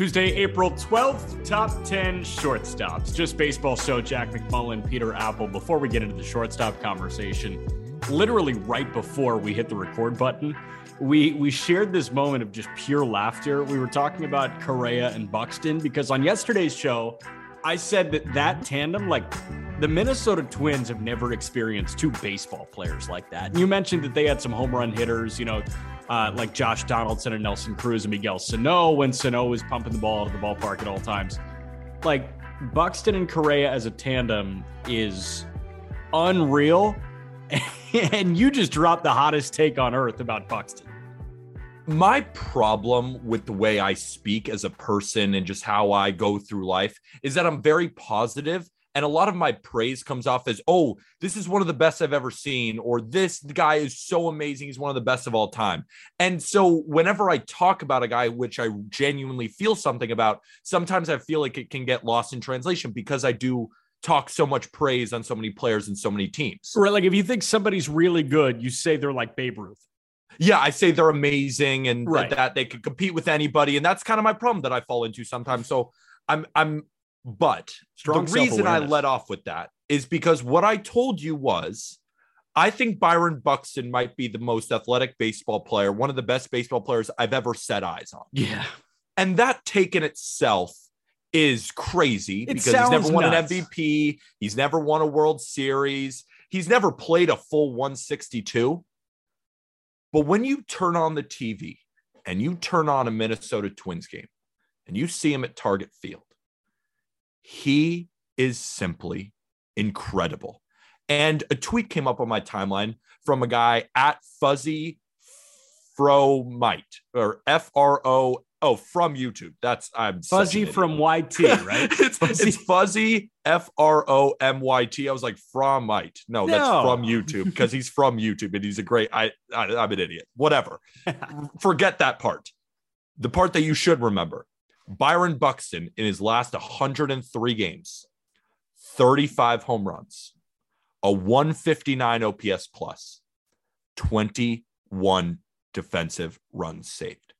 Tuesday, April 12th, top 10 shortstops. Just baseball show, Jack McMullen, Peter Appel. Before we get into the shortstop conversation, literally right before we hit the record button, we we shared this moment of just pure laughter. We were talking about Correa and Buxton because on yesterday's show, I said that that tandem, like the Minnesota Twins, have never experienced two baseball players like that. And you mentioned that they had some home run hitters, you know, uh, like Josh Donaldson and Nelson Cruz and Miguel Sano when Sano was pumping the ball out of the ballpark at all times. Like Buxton and Correa as a tandem is unreal. And you just dropped the hottest take on earth about Buxton. my problem with the way I speak as a person and just how I go through life is that I'm very positive and a lot of my praise comes off as oh this is one of the best I've ever seen or this guy is so amazing he's one of the best of all time. And so whenever I talk about a guy which I genuinely feel something about sometimes I feel like it can get lost in translation because I do talk so much praise on so many players and so many teams. Right. Like if you think somebody's really good, you say they're like Babe Ruth. yeah, I say they're amazing and Right. that they could compete with anybody, and that's kind of my problem that I fall into sometimes. So I'm, I'm, but Strong the reason I let off with that is because what I told you was, I think Byron Buxton might be the most athletic baseball player, one of the best baseball players I've ever set eyes on, Yeah. and that take in itself is crazy It because he's never won nuts. an MVP, he's never won a World Series, he's never played a full 162. But when you turn on the TV and you turn on a Minnesota Twins game and you see him at Target Field, he is simply incredible. And a tweet came up on my timeline from a guy at Fuzzy Fromite or F R O. Oh, from YouTube. That's I'm Fuzzy from YT, right? it's, Fuzzy. it's fuzzy F R O M Y T. I was like fromite. No, that's from YouTube because he's from YouTube and he's a great. I, I I'm an idiot. Whatever. Forget that part. The part that you should remember. Byron Buxton in his last 103 games, 35 home runs, a 159 OPS plus, 21 defensive runs saved.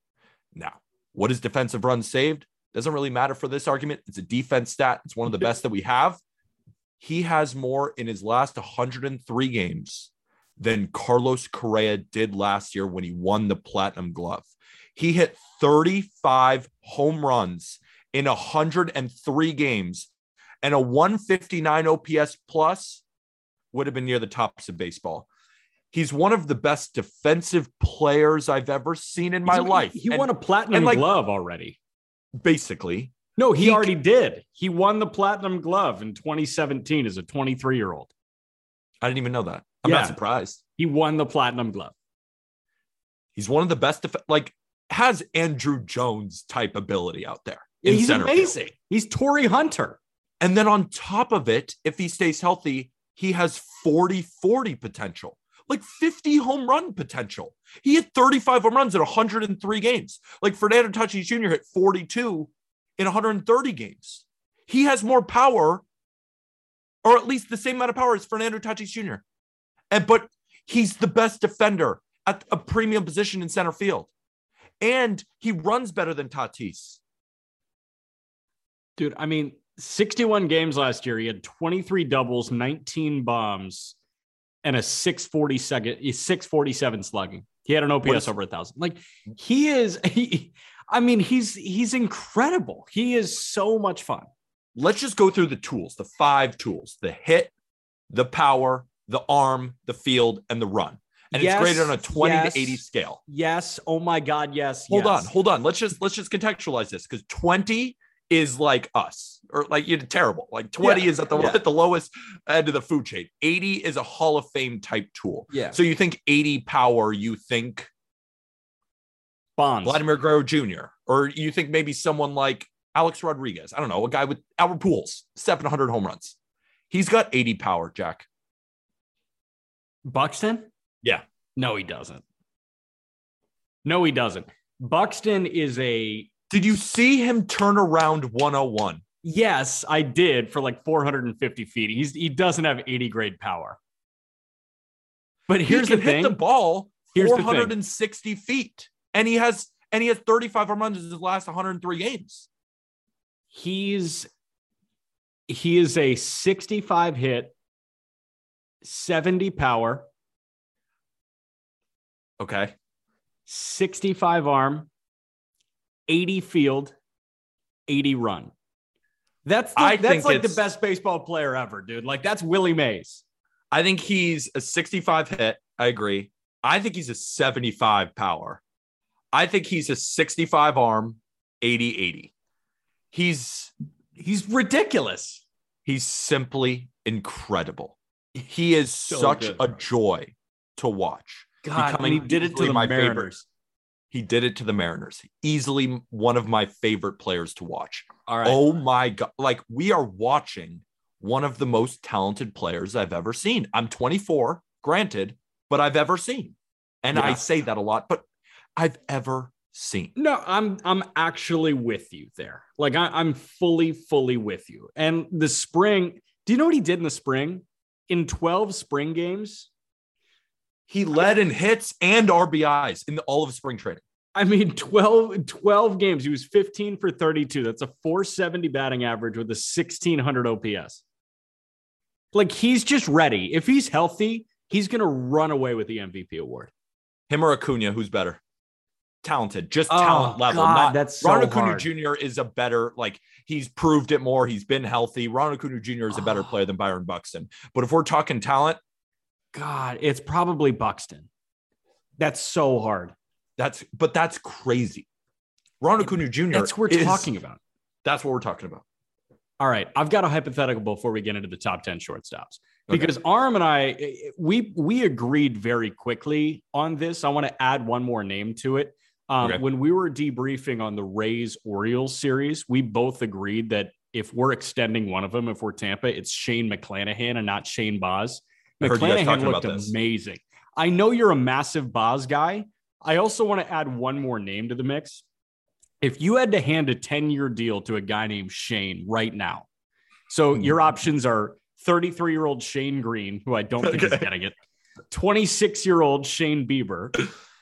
Now, what is defensive runs saved? Doesn't really matter for this argument. It's a defense stat. It's one of the best that we have. He has more in his last 103 games than Carlos Correa did last year when he won the platinum glove. He hit 35 home runs in 103 games and a 159 OPS plus would have been near the tops of baseball. He's one of the best defensive players I've ever seen in my He's- life. He And won a platinum like- glove already. basically. No, he, he- already did. He won the platinum glove in 2017 as a 23 year old. I didn't even know that. I'm Yeah. not surprised. He won the platinum glove. He's one of the best, def- like, has Andruw Jones type ability out there. He's center field. amazing. He's Torii Hunter. And then on top of it, if he stays healthy, he has 40 40 potential, like 50 home run potential. He hit 35 home runs in 103 games. Like Fernando Tatis Jr. hit 42 in 130 games. He has more power, or at least the same amount of power as Fernando Tatis Jr. And but he's the best defender at a premium position in center field. And he runs better than Tatis. Dude, I mean, 61 games last year. He had 23 doubles, 19 bombs, and a 640 second, 647 slugging. He had an OPS is- over a thousand. Like he is, he, I mean, he's he's incredible. He is so much fun. Let's just go through the tools, the five tools: the hit, the power, the arm, the field, and the run. And Yes, it's graded on a 20 yes. to 80 scale. Yes. Oh my God. Yes. Hold yes. on, hold on. Let's just let's just contextualize this because 20 is like us or like you're terrible. Like 20 Yeah, is at the yeah. at the lowest end of the food chain. 80 is a Hall of Fame type tool. Yeah. So you think 80 power, you think Bonds. Vladimir Guerrero Jr. or you think maybe someone like Alex Rodriguez. I don't know, a guy with Albert Pujols, 700 home runs. He's got 80 power, Jack. Buxton? Yeah. No, he doesn't. No, he doesn't. Buxton is a Did you see him turn around 101? yes, I did for like 450 feet. He's he doesn't have 80 grade power. But here's he the can hit thing. the ball Here's the 460 feet, and he has and he has 35 home runs in his last 103 games. he's he is a 65 hit, 70 power, Okay, 65 arm, 80 field, 80 run. That's the, I that's think like the best baseball player ever, dude. Like that's Willie Mays. I think he's a 65 hit. I agree. I think he's a 75 power. I think he's a 65 arm, 80 80. He's He's ridiculous. he's simply incredible. He is So such good. a joy to watch. God, Becoming he did it to the my favorite. Mariners. He did it to the Mariners. Easily one of my favorite players to watch. All right. Oh my god! Like we are watching one of the most talented players I've ever seen. I'm 24, granted, but I've ever seen, and I say that a lot. But I've ever seen. No, I'm I'm actually with you there. Like I, I'm fully, fully with you. And the spring, do you know what he did in the spring? In 12 spring games, He led in hits and RBIs in the, all of spring training. I mean, 12, 12 games. He was 15 for 32. That's a 470 batting average with a 1600 OPS. Like he's just ready. If he's healthy, he's going to run away with the MVP award. Him or Acuna, who's better? Talented, just Oh, talent level. God, not that's so Ronald Acuna hard. Jr. is a better, like he's proved it more. He's been healthy. Ronald Acuna Jr. is a better Oh. player than Byron Buxton. But if we're talking talent, God, it's probably Buxton. That's so hard. that's but that's crazy. Ronald Acuna Jr. That's what we're is- talking about. That's what we're talking about. All right, I've got a hypothetical before we get into the top 10 shortstops. Okay. Because Arm and I we we agreed very quickly on this. I want to add one more name to it. Um, Okay. When we were debriefing on the Rays Orioles series, we both agreed that if we're extending one of them, if we're Tampa, it's Shane McClanahan and not Shane Baz. I heard you McClanahan looked amazing. I know you're a massive Baz guy. I also want to add one more name to the mix. If you had to hand a 10 year deal to a guy named Shane right now, so Hmm. your options are 33 year old Shane Greene, who I don't think is getting it, 26 year old Shane Bieber,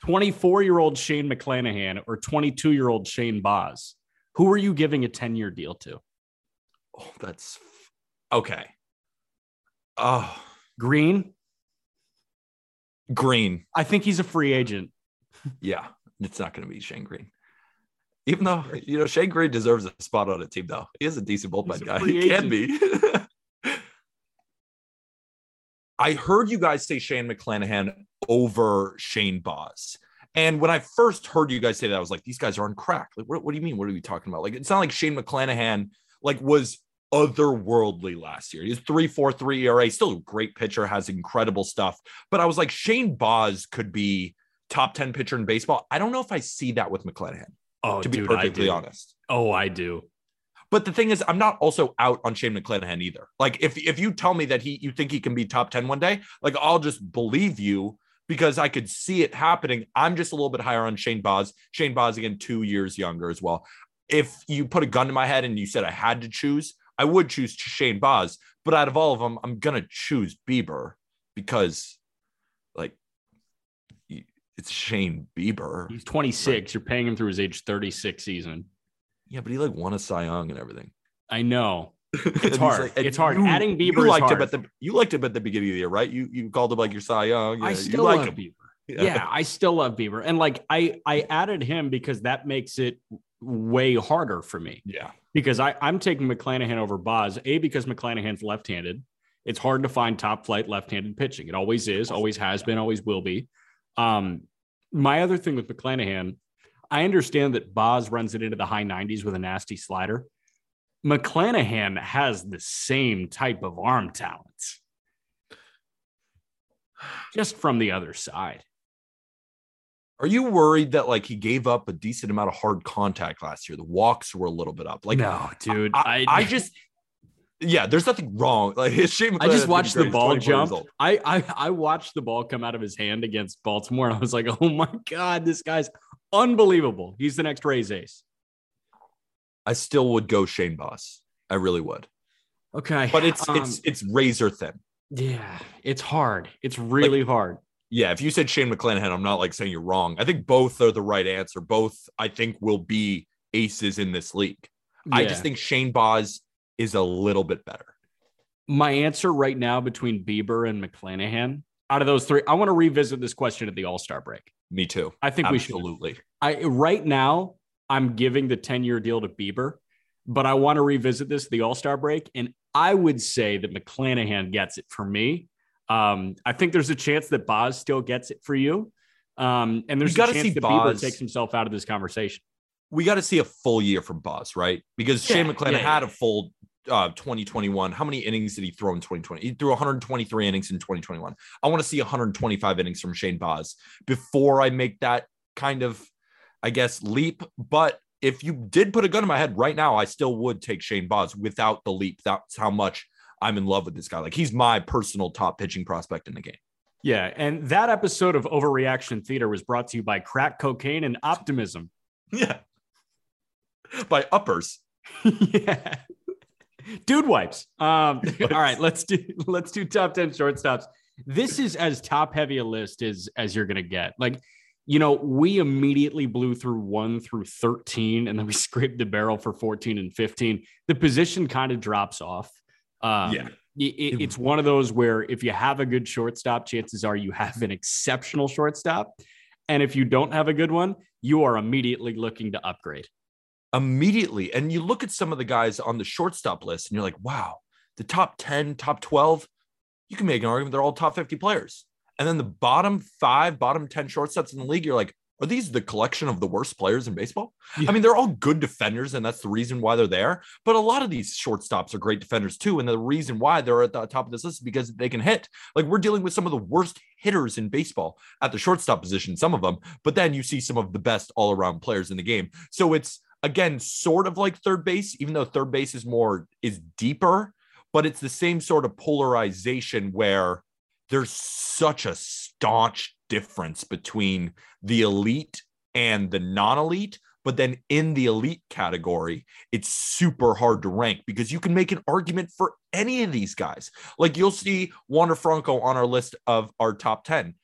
24 year old Shane McClanahan, or 22 year old Shane Baz. Who are you giving a 10 year deal to? Oh, that's okay. Oh, Greene? Greene. I think he's a free agent. Yeah, it's not going to be Shane Greene. Even though you know Shane Greene deserves a spot on a team, though he is a decent bullpen a guy. He can be. I heard you guys say Shane McClanahan over Shane Baz. And when I first heard you guys say that, I was like, these guys are on crack. Like, what, what do you mean? What are we talking about? Like, it's not like Shane McClanahan like was otherworldly last year. He's 3.43 ERA, still a great pitcher, has incredible stuff. But I was like, Shane Baz could be top 10 pitcher in baseball. I don't know if I see that with McClanahan, Oh, to be dude, perfectly honest. Oh, I do. But the thing is, I'm not also out on Shane McClanahan either. Like, if if you tell me that he you think he can be top 10 one day, like I'll just believe you because I could see it happening. I'm just a little bit higher on Shane Baz. Shane Baz again, two years younger as well. If you put a gun to my head and you said I had to choose, I would choose Shane Baz. But out of all of them, I'm gonna choose Bieber because, like, it's Shane Bieber. He's 26. You're paying him through his age 36 season. Yeah, but he like won a Cy Young and everything. I know. It's hard. it's hard. Adding Bieber you liked him at the you liked him at the beginning of the year, right? You you called him like your Cy Young. I still you like love him. Bieber. Yeah. I still love Bieber. And like I I added him because that makes it way harder for me. Yeah. Because I, I'm taking McClanahan over Baz, A, because McClanahan's left-handed. It's hard to find top flight left-handed pitching. It always is, always has been, always will be. Um, my other thing with McClanahan, I understand that Baz runs it into the high 90s with a nasty slider. McClanahan has the same type of arm talent. Just from the other side. Are you worried that like he gave up a decent amount of hard contact last year? The walks were a little bit up. Like no, dude. I, I just yeah, there's nothing wrong. Like his Shane I just watched the ball jump. I, I I watched the ball come out of his hand against Baltimore, and I was like, "Oh my god, this guy's unbelievable! He's the next Rays ace." I still would go Shane Baz. I really would. Okay, But it's um, it's it's razor thin. yeah, it's hard. It's really hard. Yeah, if you said Shane McClanahan, I'm not like saying you're wrong. I think both are the right answer. Both I think will be aces in this league. I just think Shane Baz is a little bit better. my answer right now between Bieber and McClanahan. Out of those three, I want to revisit this question at the All Star break. Me too. I think we should. Absolutely. I right now I'm giving the 10 year deal to Bieber, but I want to revisit this at the All Star break, and I would say that McClanahan gets it for me. Um, I think there's a chance that Baz still gets it for you, um, and there's gotta chance see that Baz- Bieber takes himself out of this conversation. we got to see a full year from Baz, right? Because Shane Yeah, McClanahan yeah, had yeah. a full uh 2021. How many innings did he throw in 2020? He threw 123 innings in 2021. I want to see 125 innings from Shane Baz before I make that kind of, I guess, leap. But if you did put a gun in my head right now, I still would take Shane Baz without the leap. That's how much I'm in love with this guy. Like he's my personal top pitching prospect in the game. Yeah, and that episode of Overreaction Theater was brought to you by crack cocaine and optimism. Yeah. By uppers. yeah. Dude wipes. Um, all right, let's do let's do top 10 shortstops. This is as top heavy a list as as you're gonna get. Like, you know, we immediately blew through one through 13, and then we scraped the barrel for 14 and 15. The position kind of drops off. Um, Yeah. it- it- it's one of those where if you have a good shortstop, chances are you have an exceptional shortstop. And if you don't have a good one, you are immediately looking to upgrade. immediately. And you look at some of the guys on the shortstop list and you're like, wow, the top 10, top 12, you can make an argument they're all top 50 players. And then the bottom five, bottom 10 shortstops in the league, you're like, are these the collection of the worst players in baseball? Yeah. I mean, they're all good defenders, and that's the reason why they're there. But a lot of these shortstops are great defenders too. And the reason why they're at the top of this list is because they can hit. Like we're dealing with some of the worst hitters in baseball at the shortstop position, some of them, but then you see some of the best all around players in the game. So it's again sort of like third base, even though third base is more is deeper, but it's the same sort of polarization where there's such a staunch difference between the elite and the non-elite but then in the elite category it's super hard to rank because you can make an argument for any of these guys. Like you'll see Wander Franco on our list of our top 10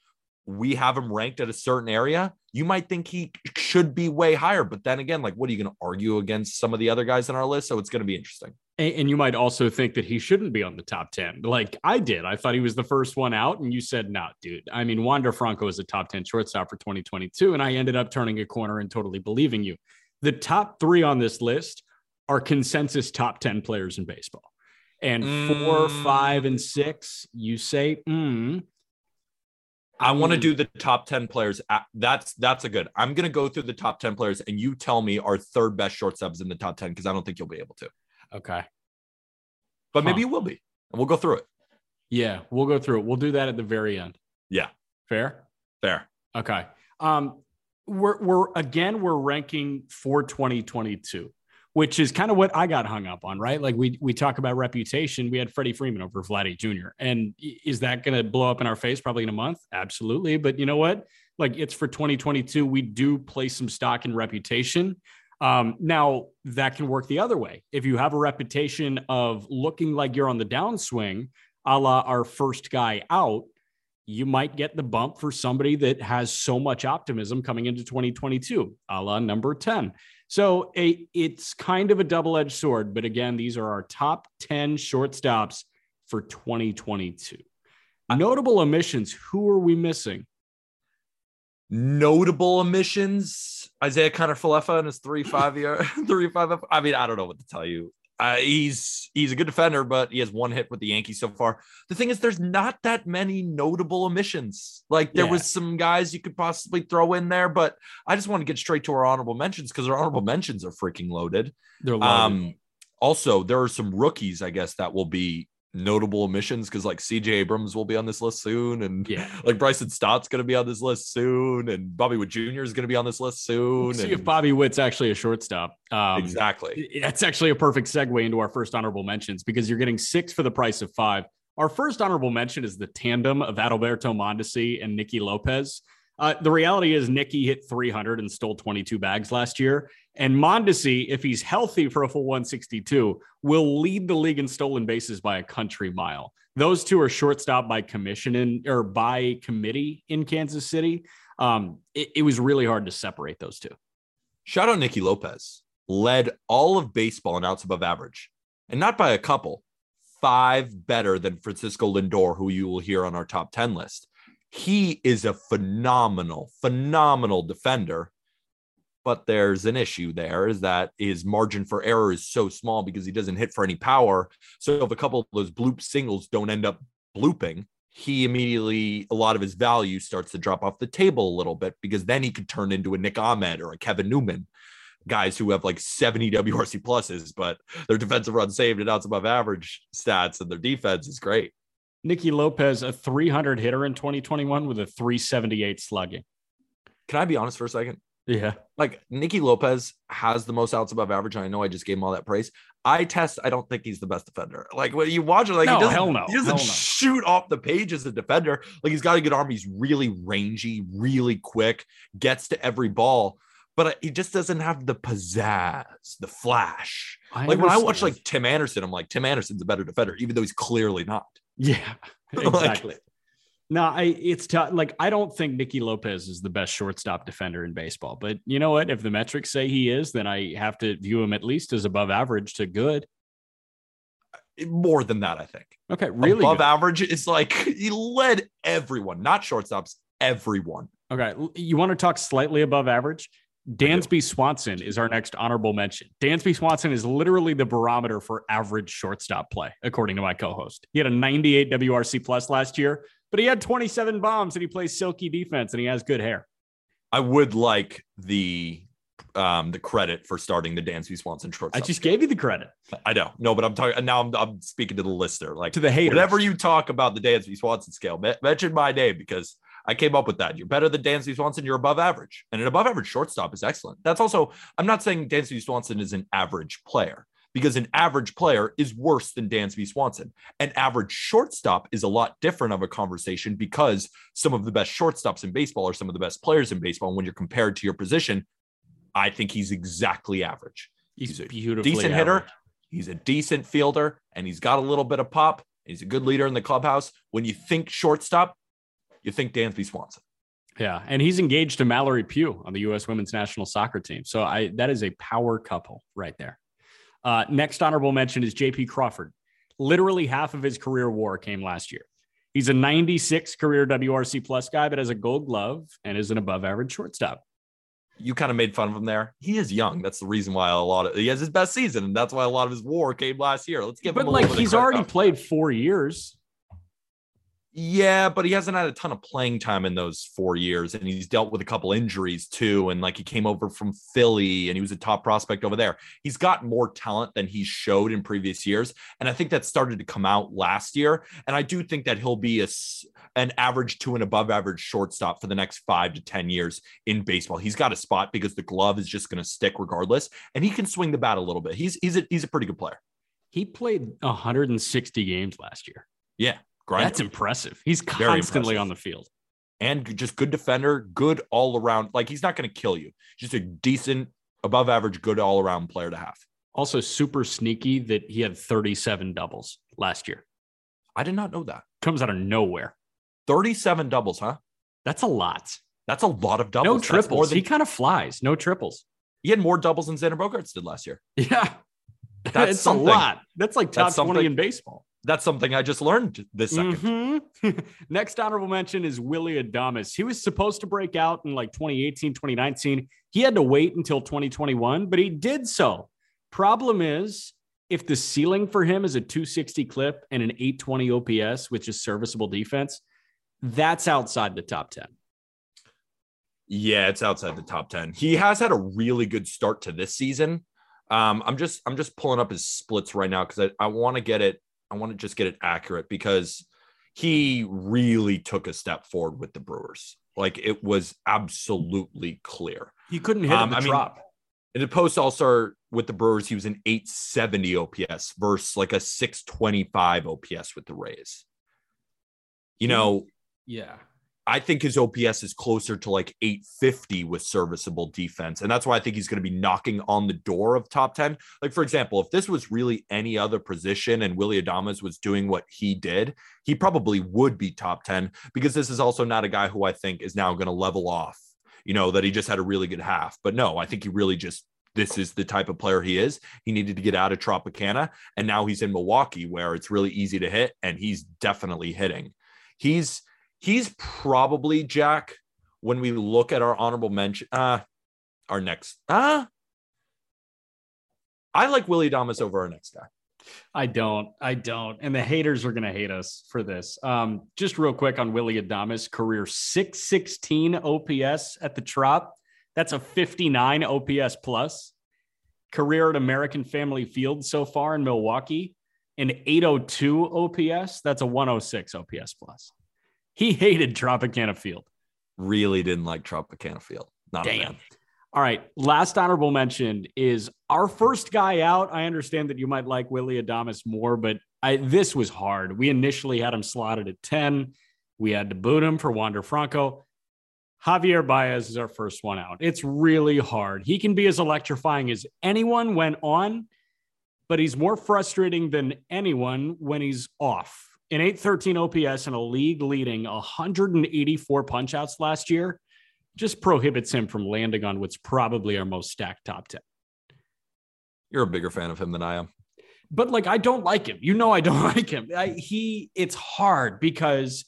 we have him ranked at a certain area. You might think he should be way higher but then again like what are you going to argue against some of the other guys on our list? So it's going to be interesting And, you might also think that he shouldn't be on the top 10. Like I did. I thought he was the first one out. And you said, no, dude. I mean, Wander Franco is a top 10 shortstop for 2022. And I ended up turning a corner and totally believing you. The top three on this list are consensus top 10 players in baseball. And four, Mm. five, and six, you say, mm, I want to do the top 10 players. That's that's a good. I'm going to go through the top 10 players and you tell me our third best shortstops in the top 10 because I don't think you'll be able to. Okay. But Huh. maybe you will be. And we'll go through it. Yeah, we'll go through it. We'll do that at the very end. Yeah. Fair? Fair. Okay. Um, we're we're again we're ranking for 2022, which is kind of what I got hung up on, right? Like we we talk about reputation. We had Freddie Freeman over Vladdy Jr. And is that going to blow up in our face probably in a month? Absolutely. But you know what? Like it's for 2022. We do place some stock in reputation. Um, now that can work the other way. If you have a reputation of looking like you're on the downswing, a la our first guy out, you might get the bump for somebody that has so much optimism coming into 2022, a la number 10. So a, it's kind of a double edged sword. But again, these are our top 10 shortstops for 2022. Notable omissions. Who are we missing? Notable omissions. Isiah Kiner Falefa in his three five year three five. I mean, I don't know what to tell you. Uh, he's he's a good defender, but he has one hit with the Yankees so far. The thing is, there's not that many notable omissions. Like there Yeah. was some guys you could possibly throw in there, but I just want to get straight to our honorable mentions because our honorable mentions are freaking loaded. They're loaded. Um, also, there are some rookies, I guess, that will be notable omissions because like CJ Abrams will be on this list soon, and yeah. like Bryson Stott's going to be on this list soon, and Bobby Witt Jr. is going to be on this list soon. See and- if Bobby Witt's actually a shortstop. Um, exactly. That's actually a perfect segue into our first honorable mentions because you're getting six for the price of five. Our first honorable mention is the tandem of Adalberto Mondesi and Nicky Lopez. Uh, the reality is, Nicky hit 300 and stole 22 bags last year. And Mondesi, if he's healthy for a full 162, will lead the league in stolen bases by a country mile. Those two are shortstop by commission in, or by committee in Kansas City. Um, it, it was really hard to separate those two. Shout out Nicky Lopez, led all of baseball in outs above average, and not by a couple, five better than Francisco Lindor, who you will hear on our top 10 list. He is a phenomenal, phenomenal defender. But there's an issue there is that his margin for error is so small because he doesn't hit for any power. So if a couple of those bloop singles don't end up blooping, he immediately a lot of his value starts to drop off the table a little bit because then he could turn into a Nick Ahmed or a Kevin Newman, guys who have like 70 WRC pluses, but their defensive run saved and outs above average stats and their defense is great. Nicky Lopez, a 300 hitter in 2021 with a 378 slugging. Can I be honest for a second? Yeah. Like Nicky Lopez has the most outs above average, and I know I just gave him all that praise. I test, I don't think he's the best defender. Like when you watch it, like No, he doesn't, no, he doesn't hell no. shoot off the page as a defender. Like he's got a good arm. He's really rangy, really quick, gets to every ball, but uh, he just doesn't have the pizzazz, the flash. I like when I watch like Tim Anderson, I'm like Tim Anderson's a better defender, even though he's clearly not. Yeah, Like- exactly. no, I it's tough. Like I don't think Nicky Lopez is the best shortstop defender in baseball, but you know what? If the metrics say he is, then I have to view him at least as above average to good. More than that, I think. Okay, really above good. average is like he led everyone, not shortstops, everyone. Okay, you want to talk slightly above average? Dansby Swanson is our next honorable mention. Dansby Swanson is literally the barometer for average shortstop play, according to my co-host. He had a 98 WRC plus last year, but he had 27 bombs and he plays silky defense and he has good hair. I would like the um the credit for starting the Dansby Swanson shortstop. I just gave you the credit I know, no, but I'm talking now. I'm, I'm speaking to the listener. Like to the haters. whenever you talk about the Dansby Swanson scale, mention my name because I came up with that. You're better than Dansby Swanson. You're above average, and an above average shortstop is excellent. That's also. I'm not saying Dansby Swanson is an average player because an average player is worse than Dansby Swanson. An average shortstop is a lot different of a conversation because some of the best shortstops in baseball are some of the best players in baseball. And when you're compared to your position, I think he's exactly average. he's, he's a decent hitter. He's a decent fielder and he's got a little bit of pop. He's a good leader in the clubhouse. When you think shortstop, you think Dansby Swanson. Yeah, and he's engaged to Mallory Pugh on the U.S. Women's National Soccer Team. So I that is a power couple right there. Uh, next honorable mention is J.P. Crawford. Literally half of his career WAR came last year. He's a 96 career WRC plus guy, but has a Gold Glove and is an above average shortstop. You kind of made fun of him there. He is young. That's the reason why a lot of he has his best season, and that's why a lot of his WAR came last year. Let's give him But a like little bit of he's already played four years. Yeah, but he hasn't had a ton of playing time in those four years, and he's dealt with a couple injuries too. And like he came over from Philly, and he was a top prospect over there. He's got more talent than he showed in previous years, and I think that started to come out last year. And I do think that he'll be a an average to an above average shortstop for the next five to ten years in baseball. He's got a spot because the glove is just going to stick regardless, and he can swing the bat a little bit. He's he's a he's a pretty good player. He played 160 games last year. Yeah, grinder. That's impressive. He's constantly impressive. on the field. and just good defender, good all around. Like he's not going to kill you. Just a decent, above average, good all around player to have. Also, super sneaky that he had 37 doubles last year. I did not know that. Comes out of nowhere. 37 doubles, huh? That's a lot. That's a lot of doubles. No triples. than he kind of flies. No triples. He had more doubles than Xander Bogaerts did last year. Yeah. That's a lot. That's like top That's 20 in baseball. That's something I just learned this 2nd Mhm. Next honorable mention is Willy Adames. He was supposed to break out in like 2018, 2019. He had to wait until 2021, but he did so. Problem is, if the ceiling for him is a 260 clip and an 820 OPS, which is serviceable defense, that's outside the top 10. Yeah, it's outside the top 10. He has had a really good start to this season. Um, I'm just I'm just pulling up his splits right now because I, I want to get it, I want to just get it accurate because he really took a step forward with the Brewers. Like it was absolutely clear. He couldn't hit Um, the I mean, drop. In the post All Star with the Brewers, he was an 870 OPS versus like a 625 OPS with the Rays. You know, yeah. I think his OPS is closer to like 850 with serviceable defense. And that's why I think he's going to be knocking on the door of top 10. Like, for example, if this was really any other position and Willy Adames was doing what he did, he probably would be top 10 because this is also not a guy who I think is now going to level off, you know, that he just had a really good half. But no, I think he really just, this is the type of player he is. He needed to get out of Tropicana. And now he's in Milwaukee where it's really easy to hit. And he's definitely hitting. He's, he's probably Jack when we look at our honorable mention. Uh, our next. Uh, I like Willy Adames over our next guy. I don't. I don't. And the haters are going to hate us for this. Um, just real quick on Willy Adames, career 616 OPS at the Trop. That's a 59 OPS plus. Career at American Family Field so far in Milwaukee, an 802 OPS. That's a 106 OPS plus. He hated Tropicana Field. Really didn't like Tropicana Field. Not a Damn. fan. All right. Last honorable mention is our first guy out. I understand that you might like Willy Adames more, but I, this was hard. We initially had him slotted at 10. We had to boot him for Wander Franco. Javier Baez is our first one out. It's really hard. He can be as electrifying as anyone went on, but he's more frustrating than anyone when he's off. An 813 OPS and a league leading 184 punchouts last year just prohibits him from landing on what's probably our most stacked top 10. You're a bigger fan of him than I am. But like, I don't like him. You know, I don't like him. I, he, it's hard because,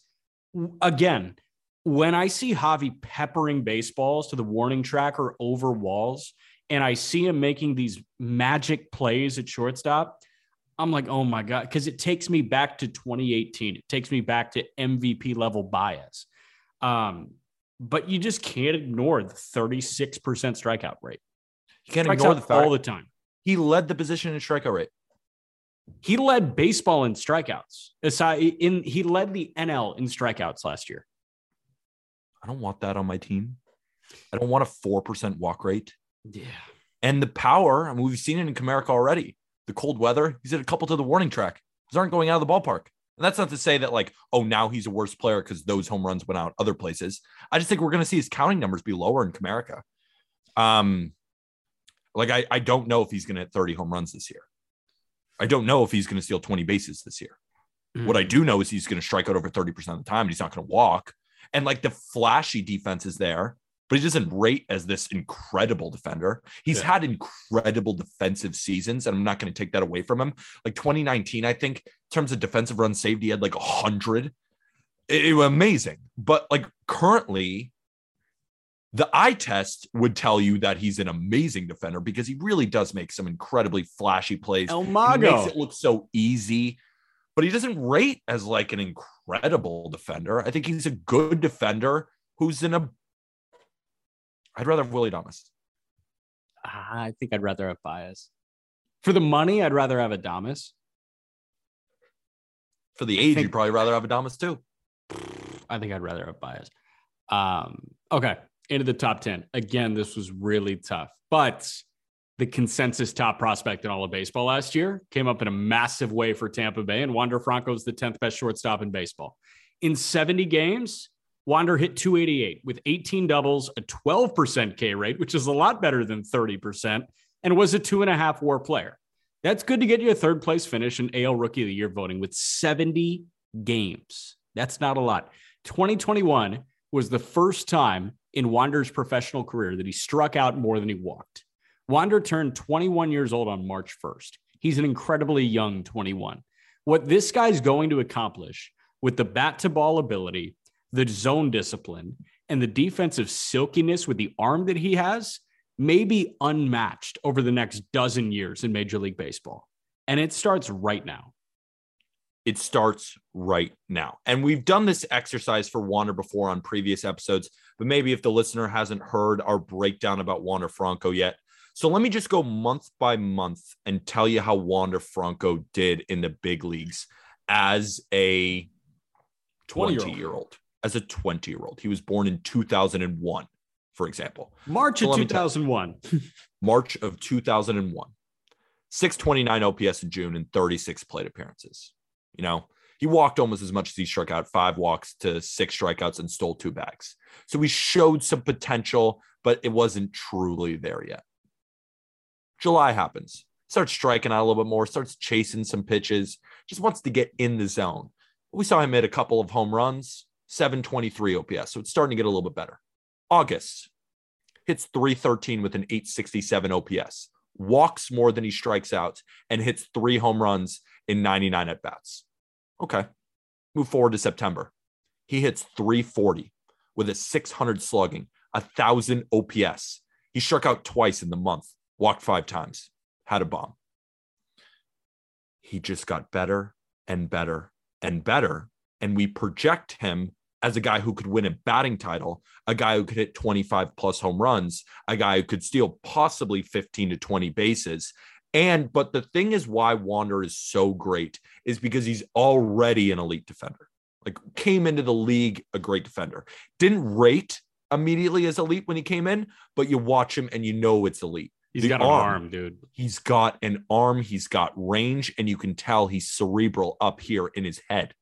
again, when I see Javi peppering baseballs to the warning track or over walls, and I see him making these magic plays at shortstop, I'm like, oh my God, because it takes me back to 2018. It takes me back to MVP level bias. Um, but you just can't ignore the 36% strikeout rate. You can't Strikes ignore the fact all the time. he led the position in strikeout rate. He led baseball in strikeouts. Aside in he led the NL in strikeouts last year. I don't want that on my team. I don't want a 4% walk rate. Yeah. And the power, I mean, we've seen it in Comerica already. The cold weather, he's hit a couple to the warning track. Those aren't going out of the ballpark. And that's not to say that, like, oh, now he's a worse player because those home runs went out other places. I just think we're going to see his counting numbers be lower in Comerica. Um, like, I, I don't know if he's going to hit 30 home runs this year. I don't know if he's going to steal 20 bases this year. What I do know is he's going to strike out over 30% of the time and he's not going to walk. And like the flashy defense is there, but he doesn't rate as this incredible defender. He's Yeah. had incredible defensive seasons, and I'm not going to take that away from him. Like 2019, I think, in terms of defensive runs saved, he had like 100. It, it was amazing. But like currently, the eye test would tell you that he's an amazing defender because he really does make some incredibly flashy plays. El He Mago. makes it look so easy, but he doesn't rate as like an incredible defender. I think he's a good defender who's in a. I'd rather have Willy Adames. Ah, I think I'd rather have Baez. For the money, I'd rather have Adames. For the age, think- you'd probably rather have Adames too. I think I'd rather have Baez. Um, okay, into the top 10. Again, this was really tough, but the consensus top prospect in all of baseball last year came up in a massive way for Tampa Bay, and Wander Franco's the 10th best shortstop in baseball. In 70 games, Wander hit 288 with 18 doubles, a 12% K rate, which is a lot better than 30%, and was a two and a half war player. That's good to get you a third place finish in AL Rookie of the Year voting with 70 games. That's not a lot. 2021 was the first time in Wander's professional career that he struck out more than he walked. Wander turned 21 years old on March 1st. He's an incredibly young 21. What this guy's going to accomplish with the bat to ball ability, the zone discipline, and the defensive silkiness with the arm that he has may be unmatched over the next dozen years in Major League Baseball. And it starts right now. It starts right now. And we've done this exercise for Wander before on previous episodes, but maybe if the listener hasn't heard our breakdown about Wander Franco yet. So let me just go month by month and tell you how Wander Franco did in the big leagues as a 20 year old. As a 20 year old. He was born in 2001, for example. March So of let me tell- 2001. March of 2001. 629 OPS in June and 36 plate appearances. You know, he walked almost as much as he struck out, five walks to six strikeouts and stole two bags. So he showed some potential, but it wasn't truly there yet. July happens, starts striking out a little bit more, starts chasing some pitches, just wants to get in the zone. We saw him hit a couple of home runs, 723 OPS. So it's starting to get a little bit better. August hits 313 with an 867 OPS, walks more than he strikes out, and hits three home runs in 99 at bats. Okay. Move forward to September. He hits 340 with a 600 slugging, a 1,000 OPS. He struck out twice in the month, walked five times, had a bomb. He just got better and better and better. And we project him as a guy who could win a batting title, a guy who could hit 25 plus home runs, a guy who could steal possibly 15 to 20 bases. And, but the thing is why Wander is so great is because he's already an elite defender. Like, came into the league a great defender. Didn't rate immediately as elite when he came in, but you watch him and you know it's elite. He's The got an arm. arm, dude. He's got an arm, he's got range, and you can tell he's cerebral up here in his head.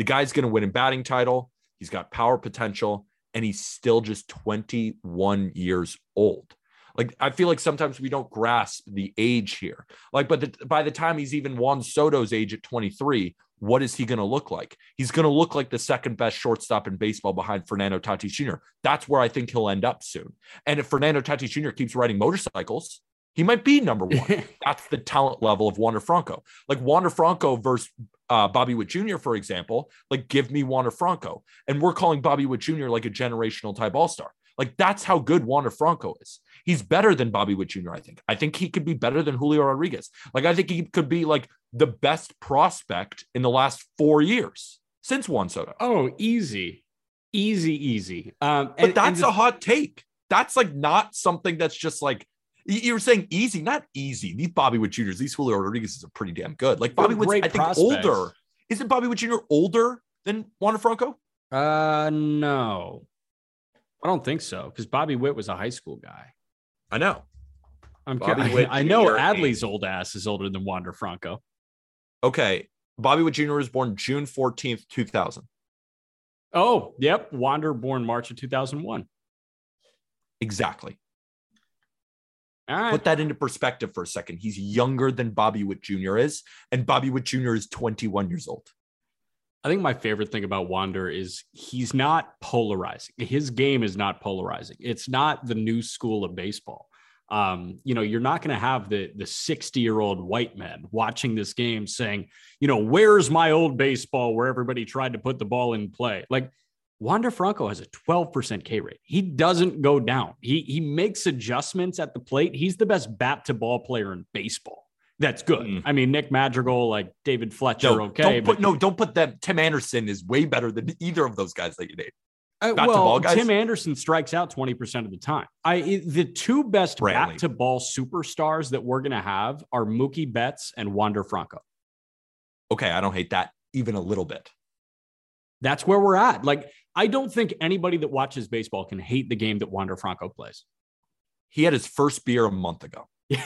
The guy's going to win a batting title. He's got power potential, and he's still just 21 years old. Like I feel like sometimes we don't grasp the age here. Like, but the, by the time he's even Juan Soto's age at 23, what is he going to look like? He's going to look like the second best shortstop in baseball behind Fernando Tatis Jr. That's where I think he'll end up soon. And if Fernando Tatis Jr. keeps riding motorcycles, he might be number one. That's the talent level of Wander Franco. Like Wander Franco versus uh, Bobby Witt Jr., for example. Like, give me Wander Franco. And we're calling Bobby Witt Jr. like a generational type all star. Like, that's how good Wander Franco is. He's better than Bobby Witt Jr., I think. I think he could be better than Julio Rodriguez. Like, I think he could be like the best prospect in the last four years since Juan Soto. Oh, easy, easy, easy. Um, But and- that's and a hot take. That's like not something that's just like you were saying easy, not easy. These Bobby Witt Juniors, these Julio Rodriguez are pretty damn good. Like Bobby Witt, I think prospects. older. Isn't Bobby Witt Jr. older than Wander Franco? Uh, no, I don't think so. Because Bobby Witt was a high school guy. I know. I'm Bobby I, Witt I know Adley's old ass is older than Wander Franco. Okay. Bobby Witt Jr. was born June 14th, 2000. Oh, yep. Wander born March of 2001. Exactly. Right. Put that into perspective for a second. He's younger than Bobby Witt Jr. is, and Bobby Witt Jr. is 21 years old. I think my favorite thing about Wander is he's not polarizing. His game is not polarizing. It's not the new school of baseball. Um, you know, you're not going to have the the 60 year old white man watching this game saying, you know, where's my old baseball where everybody tried to put the ball in play? Like Wander Franco has a 12% K rate. He doesn't go down. He he makes adjustments at the plate. He's the best bat to ball player in baseball. That's good. Mm. I mean, Nick Madrigal, like David Fletcher, No, okay. don't but- no, don't put them. Tim Anderson is way better than either of those guys that you named. Uh, Bat to well, ball guys? Tim Anderson strikes out 20% of the time. I the two best bat to ball superstars that we're going to have are Mookie Betts and Wander Franco. Okay, I don't hate that even a little bit. That's where we're at. Like I don't think anybody that watches baseball can hate the game that Wander Franco plays. He had his first beer a month ago.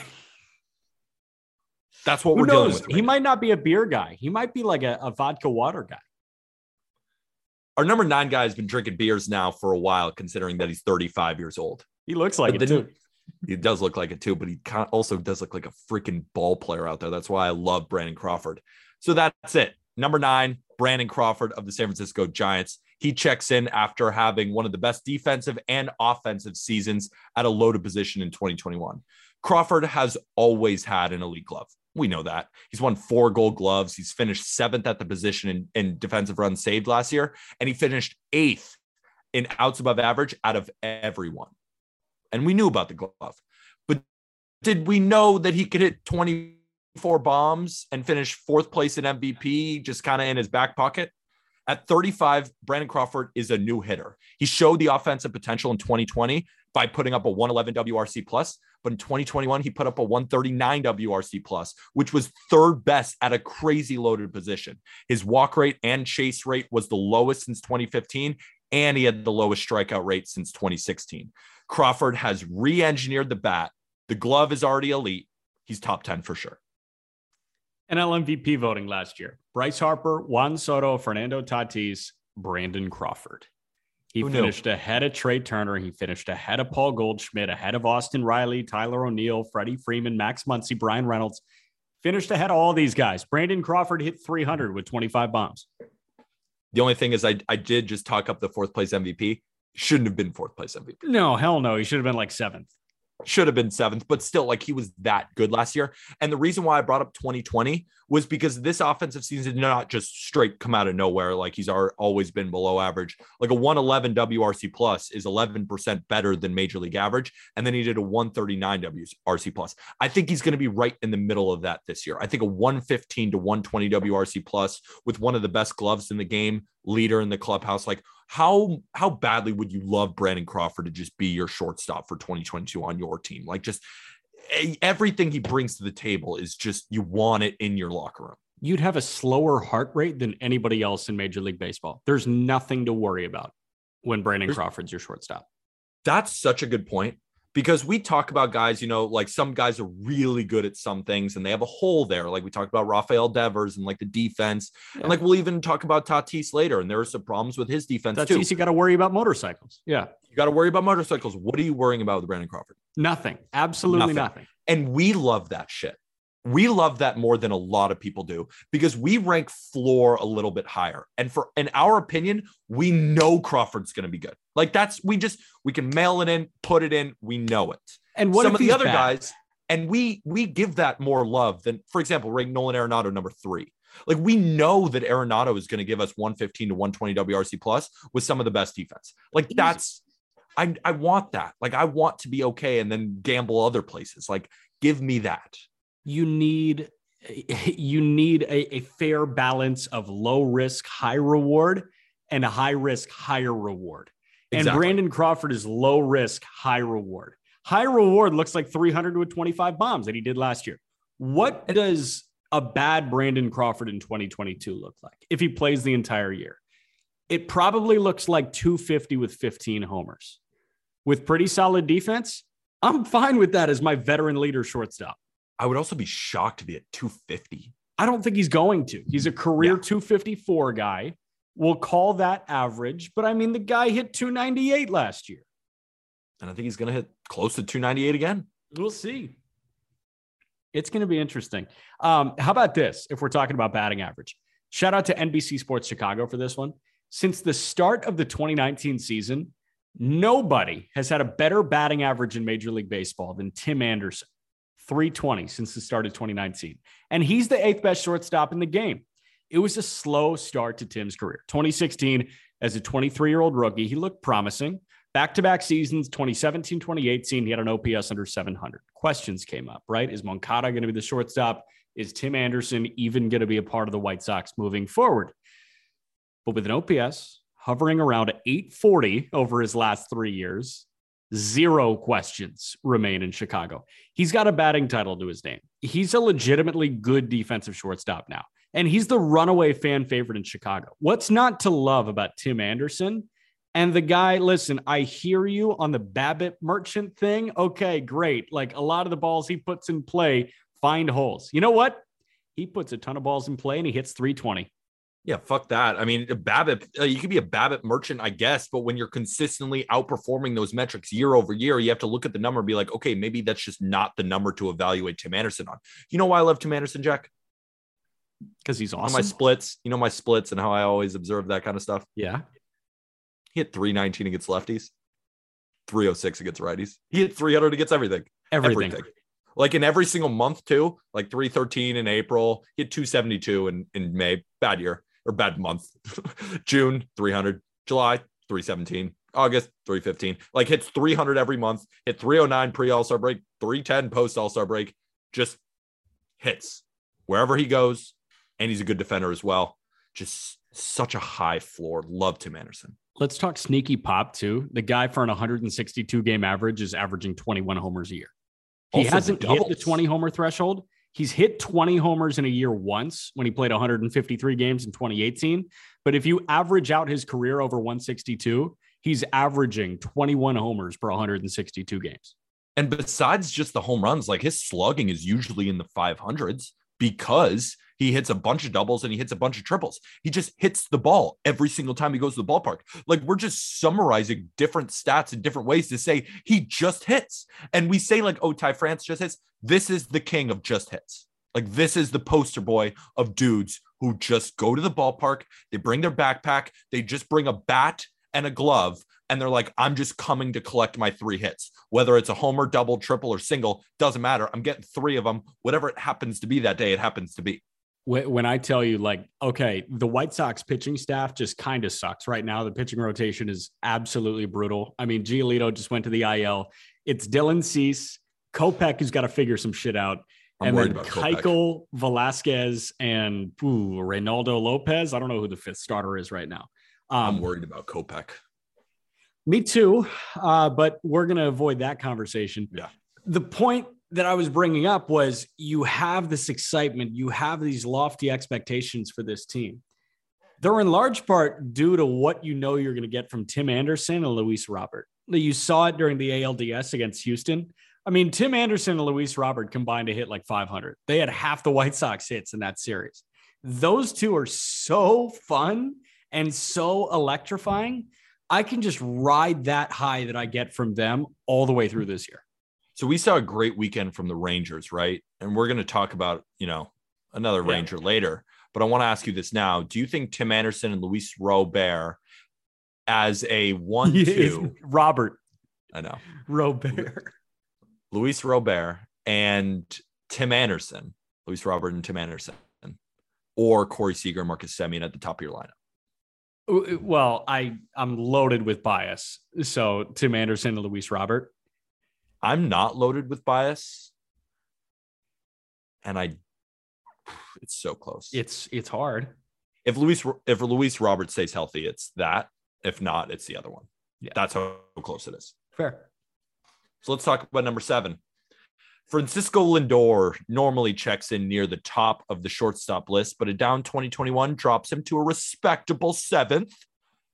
That's what Who we're dealing knows? with. he now. might not be a beer guy. He might be like a, a vodka water guy. Our number nine guy has been drinking beers now for a while, considering that he's 35 years old. He looks like But it too. He does look like it too, but he also does look like a freaking ball player out there. That's why I love Brandon Crawford. So that's it. Number nine, Brandon Crawford of the San Francisco Giants. He checks in after having one of the best defensive and offensive seasons at a loaded position in 2021. Crawford has always had an elite glove. We know that. He's won four gold gloves. He's finished seventh at the position in, in defensive runs saved last year, and he finished eighth in outs above average out of everyone. And we knew about the glove. But did we know that he could hit 24 bombs and finish fourth place in MVP just kind of in his back pocket? At 35, Brandon Crawford is a new hitter. He showed the offensive potential in 2020 by putting up a 111 WRC plus, but in 2021 he put up a 139 WRC plus, which was third best at a crazy loaded position. His walk rate and chase rate was the lowest since 2015, and he had the lowest strikeout rate since 2016. Crawford has re-engineered the bat. The glove is already elite. He's top 10 for sure. NL MVP voting last year. Bryce Harper, Juan Soto, Fernando Tatis, Brandon Crawford. He Who knew? finished ahead of Trea Turner. He finished ahead of Paul Goldschmidt, ahead of Austin Riley, Tyler O'Neill, Freddie Freeman, Max Muncy, Bryan Reynolds. Finished ahead of all these guys. Brandon Crawford hit 300 with 25 bombs. The only thing is, I, I did just talk up the fourth place MVP. Shouldn't have been fourth place MVP. No, hell no. He should have been like seventh. Should have been seventh, but still, like he was that good last year. And the reason why I brought up 2020 was because this offensive season did not just straight come out of nowhere. Like he's always been below average. Like a 111 WRC plus is 11% better than major league average. And then he did a 139 WRC plus. I think he's going to be right in the middle of that this year. I think a 115 to 120 WRC plus with one of the best gloves in the game, leader in the clubhouse. Like how how badly would you love Brandon Crawford to just be your shortstop for 2022 on your team? Like just everything he brings to the table is just you want it in your locker room. You'd have a slower heart rate than anybody else in Major League Baseball. There's nothing to worry about when Brandon There's- Crawford's your shortstop. That's such a good point because we talk about guys, you know, like some guys are really good at some things and they have a hole there. Like we talked about Rafael Devers and like the defense. And like we'll even talk about Tatis later. And there are some problems with his defense That's too. easy. Got to worry about motorcycles. Yeah. You got to worry about motorcycles. What are you worrying about with Brandon Crawford? Nothing. Absolutely Nothing. nothing. And we love that shit. We love that more than a lot of people do because we rank floor a little bit higher. And for in our opinion, we know Crawford's going to be good. Like that's we just we can mail it in, put it in, we know it. And what Some of the other bad? guys, and we we give that more love than, for example, rank Nolan Arenado number three. Like we know that Arenado is going to give us 115 to 120 WRC plus with some of the best defense. Like that's I I want that. Like I want to be okay and then gamble other places. Like give me that. You need you need a, a fair balance of low risk, high reward, and a high risk, higher reward. And Brandon Crawford is low risk, high reward. High reward looks like 300 with 25 bombs that he did last year. What does a bad Brandon Crawford in 2022 look like if he plays the entire year? It probably looks like 250 with 15 homers. With pretty solid defense, I'm fine with that as my veteran leader shortstop. I would also be shocked to be at 250. I don't think he's going to. He's a career Yeah. 254 guy. We'll call that average, but I mean, the guy hit 298 last year. And I think he's going to hit close to 298 again. We'll see. It's going to be interesting. Um, how about this? If we're talking about batting average, shout out to NBC Sports Chicago for this one. Since the start of the 2019 season, nobody has had a better batting average in Major League Baseball than Tim Anderson, 320 since the start of 2019. And he's the eighth best shortstop in the game. It was a slow start to Tim's career. 2016, as a 23 year old rookie, he looked promising. Back to back seasons, 2017, 2018, he had an OPS under 700. Questions came up, right? Is Moncada going to be the shortstop? Is Tim Anderson even going to be a part of the White Sox moving forward? But with an OPS hovering around 840 over his last three years, zero questions remain in Chicago. He's got a batting title to his name. He's a legitimately good defensive shortstop now. And he's the runaway fan favorite in Chicago. What's not to love about Tim Anderson? And the guy, listen, I hear you on the BABIP merchant thing. Okay, great. Like a lot of the balls he puts in play find holes. You know what? He puts a ton of balls in play and he hits 320. Yeah, fuck that. I mean, BABIP, uh, you could be a BABIP merchant, I guess, but when you're consistently outperforming those metrics year over year, you have to look at the number and be like, okay, maybe that's just not the number to evaluate Tim Anderson on. You know why I love Tim Anderson, Jack? Because he's awesome. my splits, you know my splits and how I always observe that kind of stuff. yeah. He hit 319 against lefties, 306 against righties. He hit 300 against everything. Everything. Like in every single month, too, like 313 in April, he had 272 in, in May, bad year or bad month. June, 300, July, 317, August, 315. Like hits 300 every month, hit 309 pre All Star break, 310 post All Star break, just hits wherever he goes. And he's a good defender as well. Just such a high floor. Love Tim Anderson. Let's talk sneaky pop too. The guy for an 162 game average is averaging 21 homers a year. He Also hasn't hit the 20 homer threshold. He's hit 20 homers in a year once when he played 153 games in 2018. But if you average out his career over 162, he's averaging 21 homers per 162 games. And besides just the home runs, like his slugging is usually in the 500s because he hits a bunch of doubles and he hits a bunch of triples. He just hits the ball every single time he goes to the ballpark. Like we're just summarizing different stats in different ways to say he just hits. And we say, like, oh, Ty France just hits. This is the king of just hits. Like this is the poster boy of dudes who just go to the ballpark, they bring their backpack, they just bring a bat and a glove, and they're like, I'm just coming to collect my three hits. Whether it's a homer, double, triple, or single, doesn't matter. I'm getting three of them. Whatever it happens to be that day, it happens to be. Wh- When I tell you, like, okay, the White Sox pitching staff just kind of sucks right now. The pitching rotation is absolutely brutal. I mean, Giolito just went to the IL. It's Dylan Cease, Kopech, who's got to figure some shit out. I'm and then. Keuchel, Velasquez, and ooh, Reynaldo Lopez. I don't know who the fifth starter is right now. I'm Um, worried about Kopech. me too, uh, but we're going to avoid that conversation. Yeah. The point that I was bringing up was you have this excitement, you have these lofty expectations for this team. They're in large part due to what you know you're going to get from Tim Anderson and Luis Robert. You saw it during the ALDS against Houston. I mean, Tim Anderson and Luis Robert combined to hit like 500. They had half the White Sox hits in that series. Those two are so fun and so electrifying. I can just ride that high that I get from them all the way through this year. So we saw a great weekend from the Rangers, right? And we're going to talk about, you know, another Yeah. Ranger later. But I want to ask you this now. Do you think Tim Anderson and Luis Robert as a one two? Robert I know. Robert. Luis Robert and Tim Anderson, Luis Robert and Tim Anderson, or Corey Seager, and Marcus Semien at the top of your lineup. Well, I I'm loaded with bias. So Tim Anderson and Luis Robert. I'm not loaded with bias. And I it's so close. It's it's hard. if Luis if Luis Robert stays healthy, it's that. If not, it's the other one. Yeah. That's how close it is. Fair. So let's talk about number seven. Francisco Lindor normally checks in near the top of the shortstop list, but a down 2021 drops him to a respectable seventh.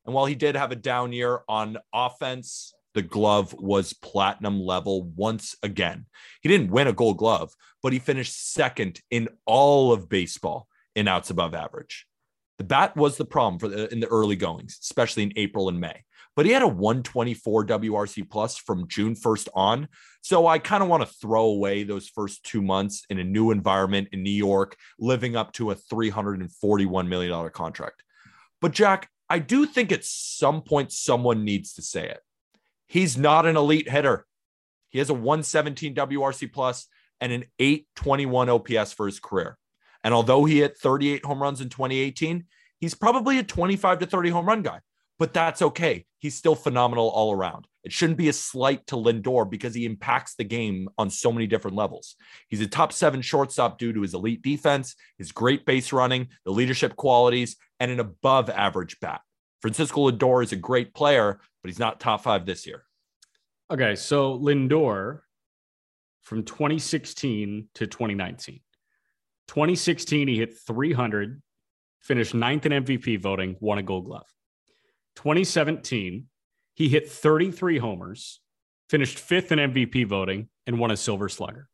And while he did have a down year on offense, the glove was platinum level once again. He didn't win a gold glove, but he finished second in all of baseball in outs above average. The bat was the problem for the, in the early goings, especially in April and May. But he had a 124 WRC plus from June 1st on. So I kind of want to throw away those first two months in a new environment in New York, living up to a $341 million contract. But Jack, I do think at some point someone needs to say it. He's not an elite hitter. He has a 117 WRC plus and an 821 OPS for his career. And although he hit 38 home runs in 2018, he's probably a 25 to 30 home run guy. But that's okay. He's still phenomenal all around. It shouldn't be a slight to Lindor because he impacts the game on so many different levels. He's a top seven shortstop due to his elite defense, his great base running, the leadership qualities, and an above average bat. Francisco Lindor is a great player, but he's not top five this year. Okay, so Lindor from 2016 to 2019. 2016, he hit 300, finished ninth in MVP voting, won a gold glove. 2017, he hit 33 homers, finished fifth in MVP voting, and won a silver slugger.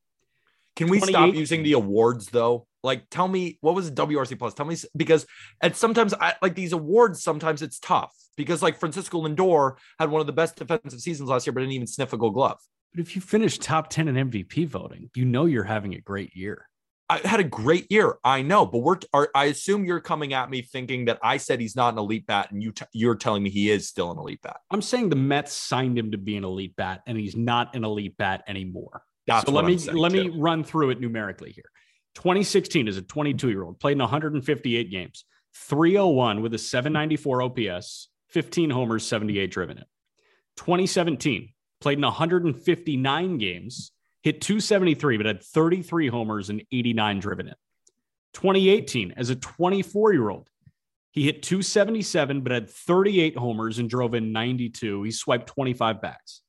Can we stop using the awards though? Like, tell me what was WRC plus? Tell me because and sometimes I like these awards. Sometimes it's tough because like Francisco Lindor had one of the best defensive seasons last year, but didn't even sniff a Gold Glove. But if you finish top 10 in MVP voting, you know you're having a great year. I had a great year. I know, but we're. Are, I assume you're coming at me thinking that I said he's not an elite bat, and you t- you're telling me he is still an elite bat. I'm saying the Mets signed him to be an elite bat, and he's not an elite bat anymore. That's so let me let me run through it numerically here. 2016 is a 22 year old played in 158 games, 301 with a 794 OPS, 15 homers, 78 driven in. 2017 played in 159 games, hit 273 but had 33 homers and 89 driven in. 2018 as a 24 year old, he hit 277 but had 38 homers and drove in 92. He swiped 25 backs.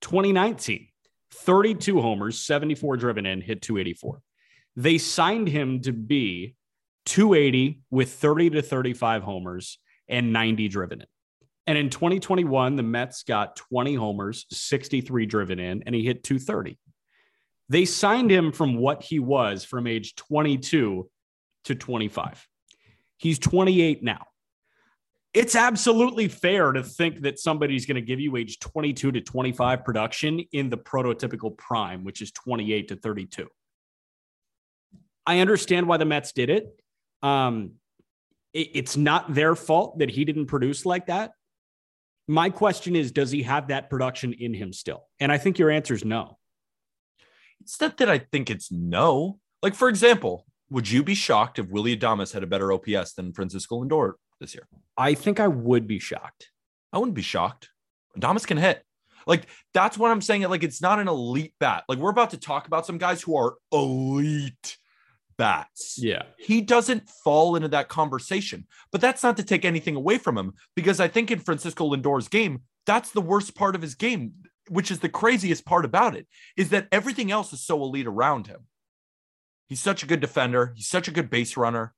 2019 32 homers, 74 driven in, hit 284. They signed him to be 280 with 30 to 35 homers and 90 driven in. And in 2021, the Mets got 20 homers, 63 driven in, and he hit 230. They signed him from what he was from age 22 to 25. He's 28 now. It's absolutely fair to think that somebody's going to give you age 22 to 25 production in the prototypical prime, which is 28 to 32. I understand why the Mets did it. Um, it- it's not their fault that he didn't produce like that. My question is, does he have that production in him still? And I think your answer is no. It's not that I think it's no. Like, for example, would you be shocked if Willy Adames had a better OPS than Francisco Lindor this year? I think I would be shocked. I wouldn't be shocked. Adamas can hit. Like, that's what I'm saying. Like, it's not an elite bat. Like, we're about to talk about some guys who are elite bats. Yeah. He doesn't fall into that conversation. But that's not to take anything away from him because I think in Francisco Lindor's game, that's the worst part of his game, which is the craziest part about it, is that everything else is so elite around him. He's such a good defender, he's such a good base runner.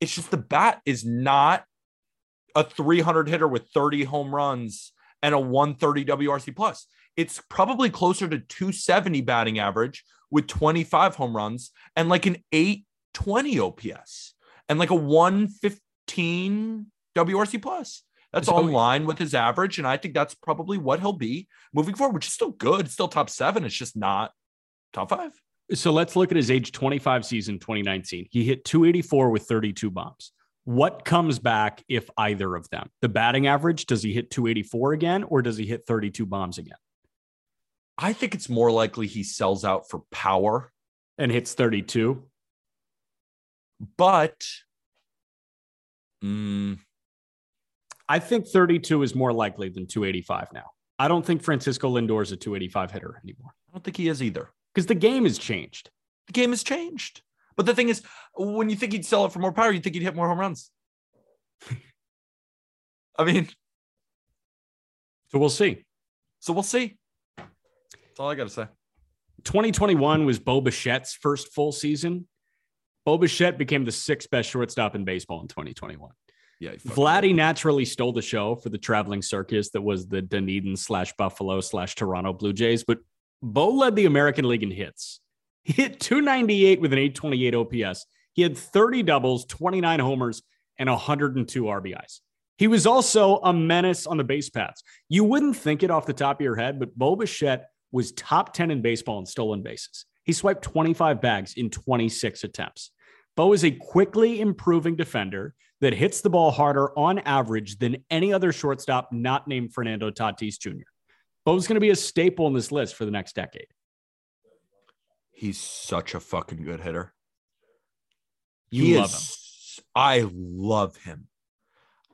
It's just the bat is not a 300 hitter with 30 home runs and a 130 WRC plus. It's probably closer to 270 batting average with 25 home runs and like an 820 OPS and like a 115 WRC plus. That's So- all in line with his average. And I think that's probably what he'll be moving forward, which is still good. Still top seven. It's just not top five. So let's look at his age 25 season 2019. He hit 284 with 32 bombs. What comes back if either of them? The batting average, does he hit 284 again or does he hit 32 bombs again I think it's more likely he sells out for power, and hits 32? but mm, I think 32 is more likely than 285 now. I don't think Francisco Lindor is a 285 hitter anymore I don't think he is either. because the game has changed. The game has changed. But the thing is, when you think he'd sell it for more power, you think he'd hit more home runs. I mean, So we'll see. so we'll see. That's all I got to say. 2021 was Bo Bichette's first full season. Bo Bichette became the sixth best shortstop in baseball in 2021. Yeah. Vladdy naturally stole the show for the traveling circus that was the Dunedin slash Buffalo slash Toronto Blue Jays, but Bo led the American League in hits. He hit 298 with an 828 OPS. He had 30 doubles, 29 homers, and 102 RBIs. He was also a menace on the base paths. You wouldn't think it off the top of your head, but Bo Bichette was top 10 in baseball in stolen bases. He swiped 25 bags in 26 attempts. Bo is a quickly improving defender that hits the ball harder on average than any other shortstop not named Fernando Tatis Jr. Bo's going to be a staple in this list for the next decade. He's such a fucking good hitter. You he love is, I love him.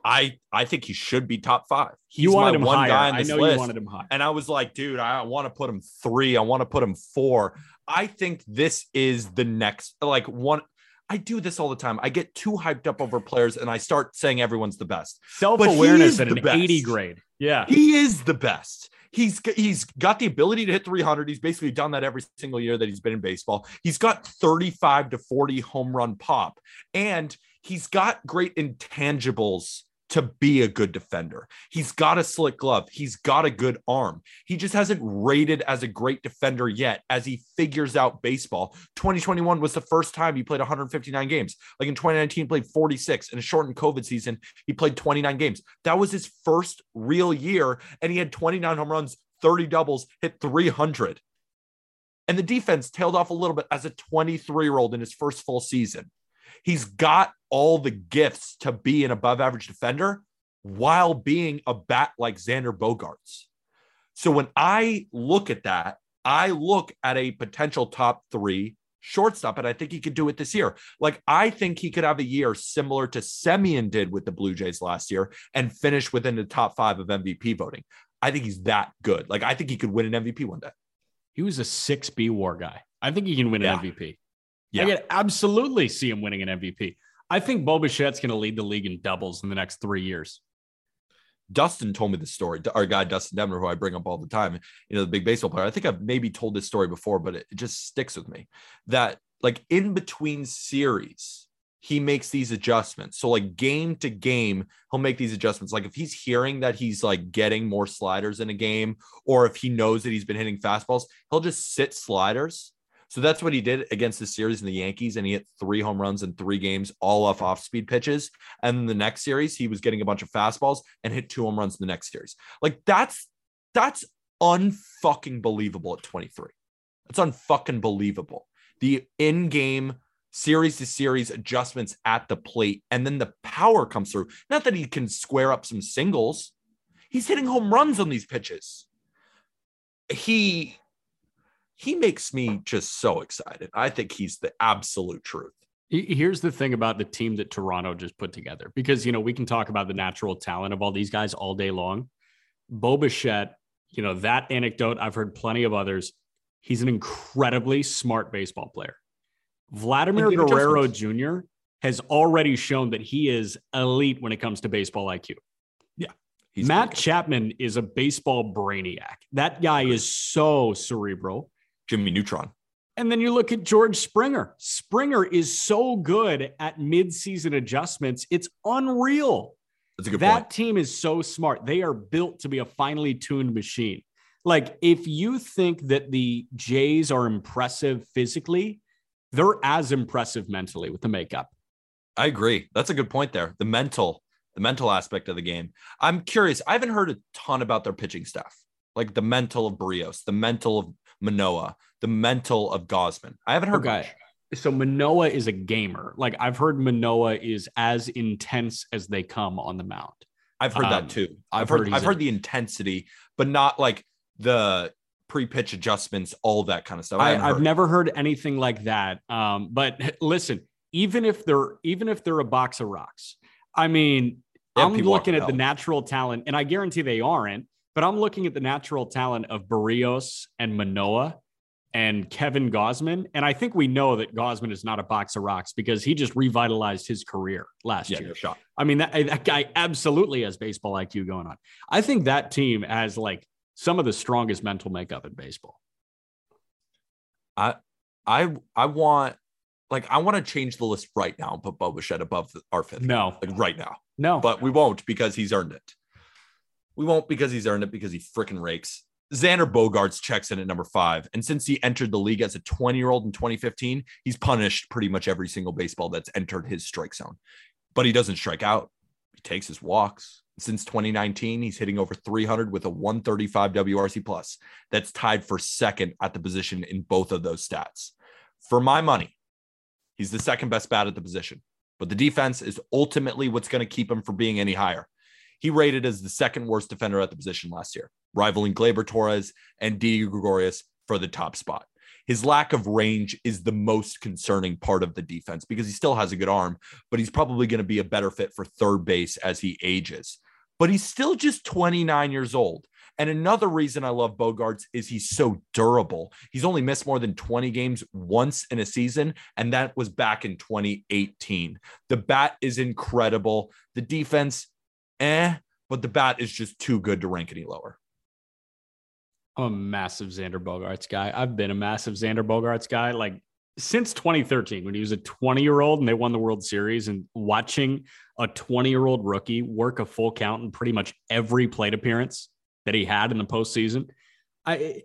I I think he should be top five. He's You wanted my him one higher. guy on this I know list. you wanted him high. And I was like, dude, I want to put him three. I want to put him four. I think this is the next, like one. I do this all the time. I get too hyped up over players and I start saying everyone's the best. Self awareness at an best. 80 grade. Yeah. He is the best. He's he's got the ability to hit 300. He's basically done that every single year that he's been in baseball. He's got 35 to 40 home run pop, and he's got great intangibles to be a good defender. He's got a slick glove. He's got a good arm. He just hasn't rated as a great defender yet as he figures out baseball. 2021 was the first time he played 159 games. Like in 2019, he played 46. In a shortened COVID season, he played 29 games. That was his first real year, and he had 29 home runs, 30 doubles, hit 300. And the defense tailed off a little bit as a 23 year old in his first full season. He's got all the gifts to be an above average defender while being a bat like Xander Bogaerts. So when I look at that, I look at a potential top three shortstop, and I think he could do it this year. Like, I think he could have a year similar to Semien did with the Blue Jays last year and finish within the top five of MVP voting. I think he's that good. Like, I think he could win an MVP one day. He was a 6B war guy. I think he can win Yeah. an MVP. Yeah. I could absolutely see him winning an MVP. I think Bo Bichette's going to lead the league in doubles in the next three years. Dustin told me the story. Our guy Dustin Demner, who I bring up all the time, you know, the big baseball player. I think I've maybe told this story before, but it, it just sticks with me. That like in between series, he makes these adjustments. So like game to game, he'll make these adjustments. Like if he's hearing that he's like getting more sliders in a game, or if he knows that he's been hitting fastballs, he'll just sit sliders. So that's what he did against the series in the Yankees, and he hit three home runs in three games, all off mm-hmm. off speed pitches. And the next series, he was getting a bunch of fastballs and hit two home runs in the next series. Like that's that's unfucking believable at 23. That's unfucking believable. The in-game series to series adjustments at the plate, and then the power comes through. Not that he can square up some singles. He's hitting home runs on these pitches. He he makes me just so excited. I think he's the absolute truth. Here's the thing about the team that Toronto just put together, because you know we can talk about the natural talent of all these guys all day long. Bo Bichette, you know that anecdote. I've heard plenty of others. He's an incredibly smart baseball player. Vladimir Guerrero. Jr. has already shown that he is elite when it comes to baseball IQ. He's Matt. Chapman is a baseball brainiac. That guy is so cerebral. Jimmy Neutron. And then you look at George Springer. Springer is so good at midseason adjustments. It's unreal. That's a good that point. team is so smart. They are built to be a finely tuned machine. Like, if you think that the Jays are impressive physically, they're as impressive mentally with the makeup. I agree. That's a good point there. The mental, the mental aspect of the game. I'm curious. I haven't heard a ton about their pitching staff, like the mental of Berrios, the mental of Manoah, the mental of Gausman. I haven't heard Okay. much. So Manoah is a gamer. Like I've heard Manoah is as intense as they come on the mound. I've heard Um, that too. I've I've heard. heard I've heard a- the intensity, but not like the pre-pitch adjustments, all that kind of stuff. I I've never heard anything like that. Um, but listen, even if they're even if they're a box of rocks, I mean, Yeah, I'm looking at the natural talent, and I guarantee they aren't. But I'm looking at the natural talent of Berrios and Manoah and Kevin Gausman, and I think we know that Gausman is not a box of rocks because he just revitalized his career last Yeah, year. shot. I mean, that, that guy absolutely has baseball IQ going on. I think that team has like some of the strongest mental makeup in baseball. I I want like I want to change the list right now and put Bo Bichette above the, our fifth. No, Like right now. no, but we won't because he's earned it. We won't because he's earned it because he freaking rakes. Xander Bogaerts checks in at number five. And since he entered the league as a 20 year old in 2015, he's punished pretty much every single baseball that's entered his strike zone. But he doesn't strike out, he takes his walks. Since 2019, he's hitting over 300 with a 135 WRC plus. That's tied for second at the position in both of those stats. For my money, he's the second best bat at the position but the defense is ultimately what's going to keep him from being any higher. He rated as the second worst defender at the position last year, rivaling Gleyber Torres and Didi Gregorius for the top spot. His lack of range is the most concerning part of the defense because he still has a good arm, but he's probably going to be a better fit for third base as he ages. But he's still just 29 years old. And another reason I love Bogaerts is he's so durable. He's only missed more than 20 games once in a season, and that was back in 2018. The bat is incredible. The defense, eh, but the bat is just too good to rank any lower. I'm a massive Xander Bogaerts guy. I've been a massive Xander Bogaerts guy like since 2013 when he was a 20 year old and they won the World Series and watching a 20 year old rookie work a full count in pretty much every plate appearance that he had in the postseason. I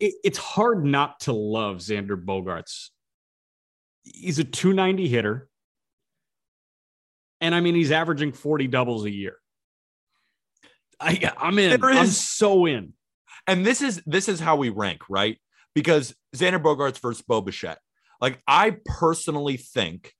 it, it's hard not to love Xander Bogaerts. He's a 290 hitter. And I mean, he's averaging 40 doubles a year. I, I'm in. There I'm so in. And this is this is how we rank, right? Because Xander Bogaerts versus Bo Bichette. Like I personally think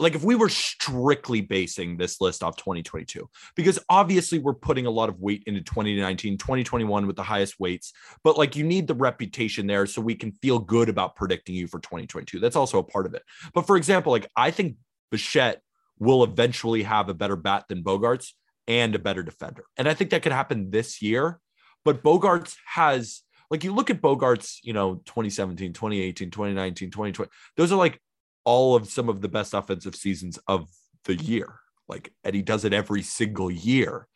like if we were strictly basing this list off 2022 because obviously we're putting a lot of weight into 2019 2021 with the highest weights but like you need the reputation there so we can feel good about predicting you for 2022 that's also a part of it but for example like i think bichette will eventually have a better bat than Bogaerts and a better defender and i think that could happen this year but Bogaerts has like you look at Bogaerts, you know 2017 2018 2019 2020 those are like all of some of the best offensive seasons of the year. Like Eddie does it every single year.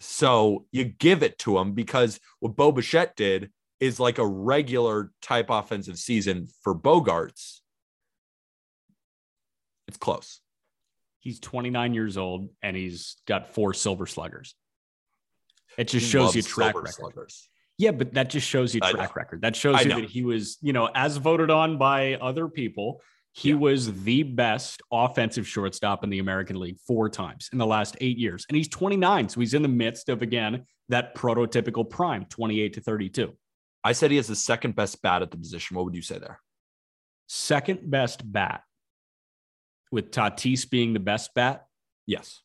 So you give it to him because what Bo Bichette did is like a regular type offensive season for Bogaerts. It's close. He's 29 years old and he's got four silver sluggers. It just He shows you track record. sluggers. Yeah, but that just shows you track record. That shows I you know. that he was, you know, as voted on by other people, he Yeah. was the best offensive shortstop in the American League four times in the last eight years. And he's 29. So he's in the midst of, again, that prototypical prime, 28 to 32. I said he has the second best bat at the position. What would you say there? Second best bat with Tatis being the best bat. Yes.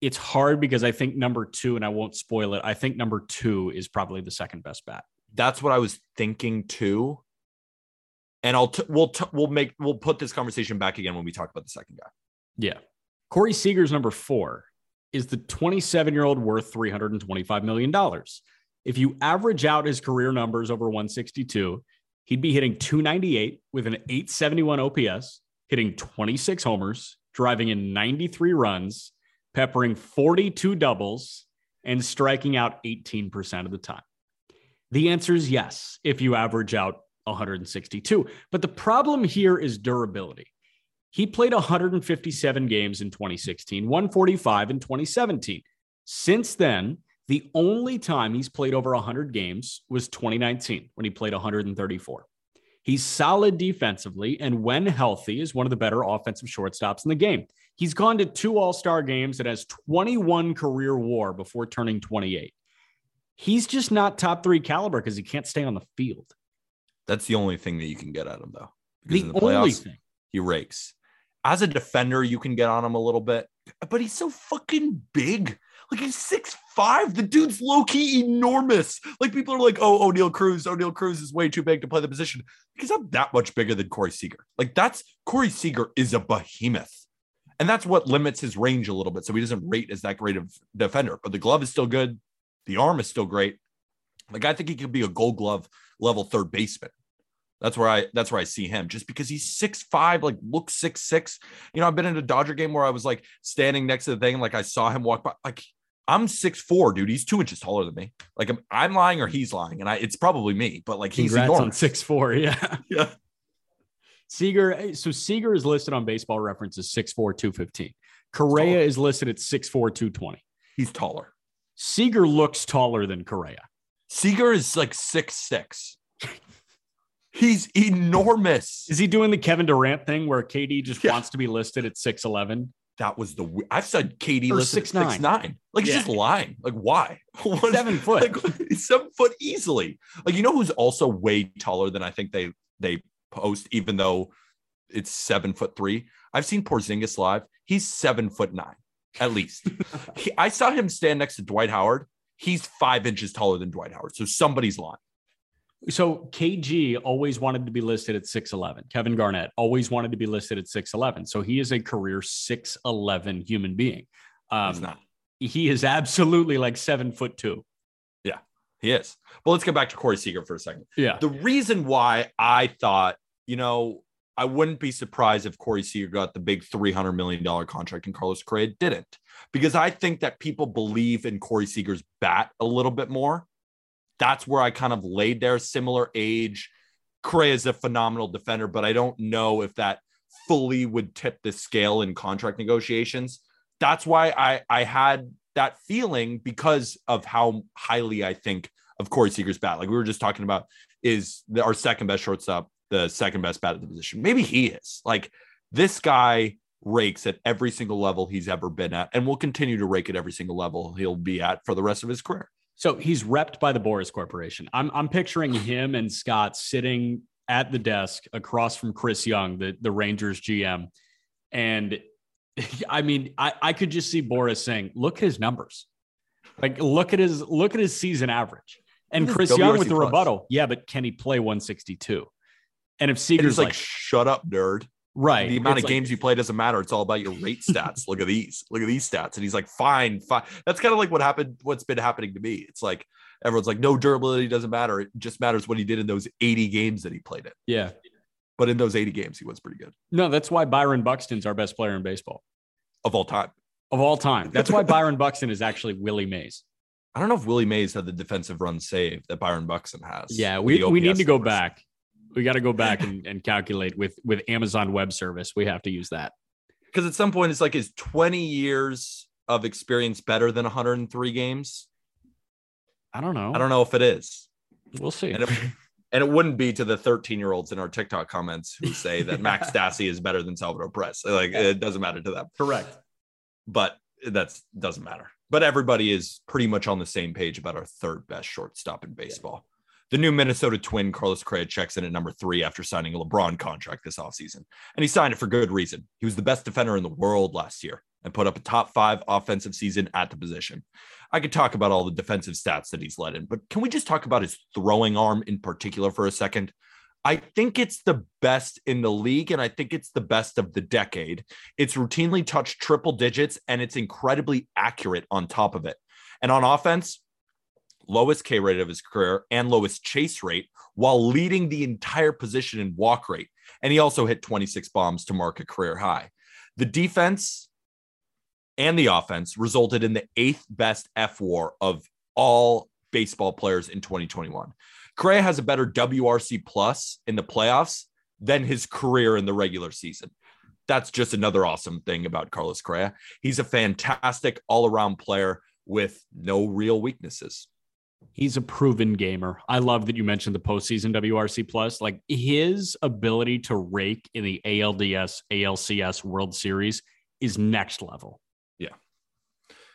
It's hard because I think number two, and I won't spoil it, I think number two is probably the second best bat. That's what I was thinking too. And I'll t- we'll t- we'll make we'll put this conversation back again when we talk about the second guy. Yeah. Corey Seager's number four is the 27 year old worth $325 million. If you average out his career numbers over 162, he'd be hitting 298 with an 871 OPS, hitting 26 homers, driving in 93 runs, peppering 42 doubles, and striking out 18% of the time. The answer is yes, if you average out 162. But the problem here is durability. He played 157 games in 2016, 145 in 2017. Since then, the only time he's played over 100 games was 2019 when he played 134. He's solid defensively, and when healthy, is one of the better offensive shortstops in the game. He's gone to two All Star games and has 21 career WAR before turning 28. He's just not top three caliber because he can't stay on the field. That's the only thing that you can get at him though. Because The, in the only thing. he rakes. As a defender, you can get on him a little bit, but he's so fucking big. Like he's six five. The dude's low key enormous. Like people are like, oh, Oneil Cruz. Oneil Cruz is way too big to play the position. He's not that much bigger than Corey Seager. Like that's Corey Seager is a behemoth. And that's what limits his range a little bit. So he doesn't rate as that great of defender. But the glove is still good. The arm is still great. Like I think he could be a gold glove level third baseman. That's where I that's where I see him just because he's six five, like looks six six. You know, I've been in a Dodger game where I was like standing next to the thing, like I saw him walk by. Like I'm six four, dude. He's two inches taller than me. Like I'm, I'm lying or he's lying, and I it's probably me, but like he's Congrats on enormous. six four. Yeah. Yeah. Seager. Eh, so Seager is listed on baseball reference as 6'4, 215. Correa is listed at 6'4, 220. He's taller. Seager looks taller than Correa. Seager is like six six. He's enormous. Is he doing the Kevin Durant thing where KD just Yeah. wants to be listed at 6'11? That was the I've said KD Or listed 6'9". six nine. Like he's just lying. Like why? What- Seven foot. Like seven foot easily. Like you know who's also way taller than I think they they post, even though it's seven foot three. I've seen Porzingis live. He's seven foot nine at least. He- I saw him stand next to Dwight Howard. He's five inches taller than Dwight Howard. So somebody's lying. So KG always wanted to be listed at 6'11. Kevin Garnett always wanted to be listed at 6'11. So he is a career 6'11 human being. Um, He's not. He is absolutely like seven foot two. Yeah, He is. But let's get back to Corey Seager for a second. Yeah. The reason why I thought, you know, I wouldn't be surprised if Corey Seager got the big $300 million contract and Carlos Correa didn't, because I think that people believe in Corey Seager's bat a little bit more. That's where I kind of laid there, similar age. Correa is a phenomenal defender, but I don't know if that fully would tip the scale in contract negotiations. That's why I, I had that feeling because of how highly I think of Corey Seager's bat. Like we were just talking about, is the, our second best shortstop the second best bat at the position? Maybe he is. Like this guy rakes at every single level he's ever been at, and will continue to rake at every single level he'll be at for the rest of his career. So he's repped by the Boras Corporation. I'm, I'm picturing him and Scott sitting at the desk across from Chris Young, the, the Rangers GM. And I mean, I, I could just see Boris saying, look at his numbers. Like, look at his look at his season average. And Chris Young with the plus. rebuttal. Yeah, but can he play 162? And if Seager's he's like, like, shut up, nerd. Right, The amount it's of like- games you play doesn't matter. It's all about your rate stats. Look at these. Look at these stats. And he's like, fine, fine. That's kind of like what happened, what's been happening to me. It's like everyone's like, no durability doesn't matter. It just matters what he did in those 80 games that he played in. yeah. But in those 80 games, he was pretty good No, that's why Byron Buxton's our best player in baseball of all time. of all time. That's why Byron Buxton is actually Willie Mays. I don't know if Willie Mays had the defensive run save that Byron Buxton has. Yeah, we, we need to go back. We got to go back and, and calculate with with Amazon Web Service. We have to use that. Because at some point, it's like, is 20 years of experience better than 103 games? I don't know. I don't know if it is. We'll see. And it, and it wouldn't be to the 13 year olds in our TikTok comments who say that Max Stassi is better than Salvador Perez. Like it doesn't matter to them, Correct. but that's doesn't matter. But everybody is pretty much on the same page about our third best shortstop in baseball. The new Minnesota twin, Carlos Correa, checks in at number three after signing a LeBron contract this offseason. And he signed it for good reason. He was the best defender in the world last year and put up a top five offensive season at the position. I could talk about all the defensive stats that he's led in, but can we just talk about his throwing arm in particular for a second? I think it's the best in the league, and I think it's the best of the decade. It's routinely touched triple digits, and it's incredibly accurate on top of it. And on offense, lowest K rate of his career and lowest chase rate while leading the entire position in walk rate. And he also hit 26 bombs to mark a career high. The defense and the offense resulted in the eighth best F war of all baseball players in 2021. Correa has a better WRC plus in the playoffs than his career in the regular season. That's just another awesome thing about Carlos Correa. He's a fantastic all around player with no real weaknesses. He's a proven gamer. I love that you mentioned the postseason WRC plus. Like his ability to rake in the ALDS, ALCS World Series is next level. Yeah.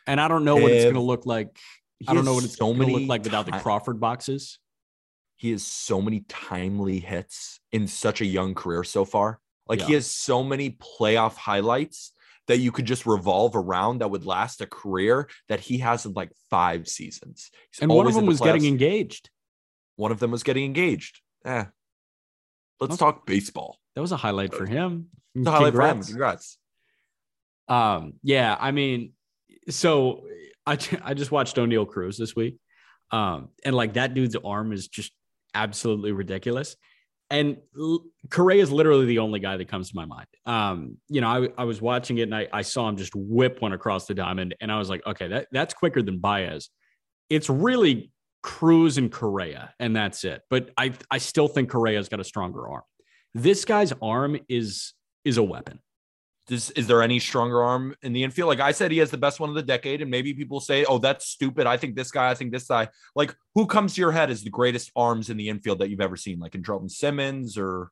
And I don't know what it's going to look like. I don't know what it's so going to look like without the Crawford boxes. he has so many timely hits in such a young career so far. Like he has so many playoff highlights that you could just revolve around that would last a career that he has in like five seasons. He's And one of them the was getting engaged. one of them was getting engaged. Eh. Let's Okay. talk baseball. That was a highlight for him. It's a highlight for him. Congrats. Congrats. Um, yeah, I mean, so I I just watched Oneil Cruz this week. Um, and like that dude's arm is just absolutely ridiculous. And Correa is literally the only guy that comes to my mind. Um, you know, I, I was watching it and I, I saw him just whip one across the diamond, and I was like, okay, that, that's quicker than Baez. It's really Cruz and Correa, and that's it. But I I still think Correa's got a stronger arm. This guy's arm is is a weapon. Does, is there any stronger arm in the infield? Like I said, he has the best one of the decade, and maybe people say, "Oh, that's stupid." I think this guy. I think this guy. Like, who comes to your head as the greatest arms in the infield that you've ever seen? Like Andrelton Simmons, or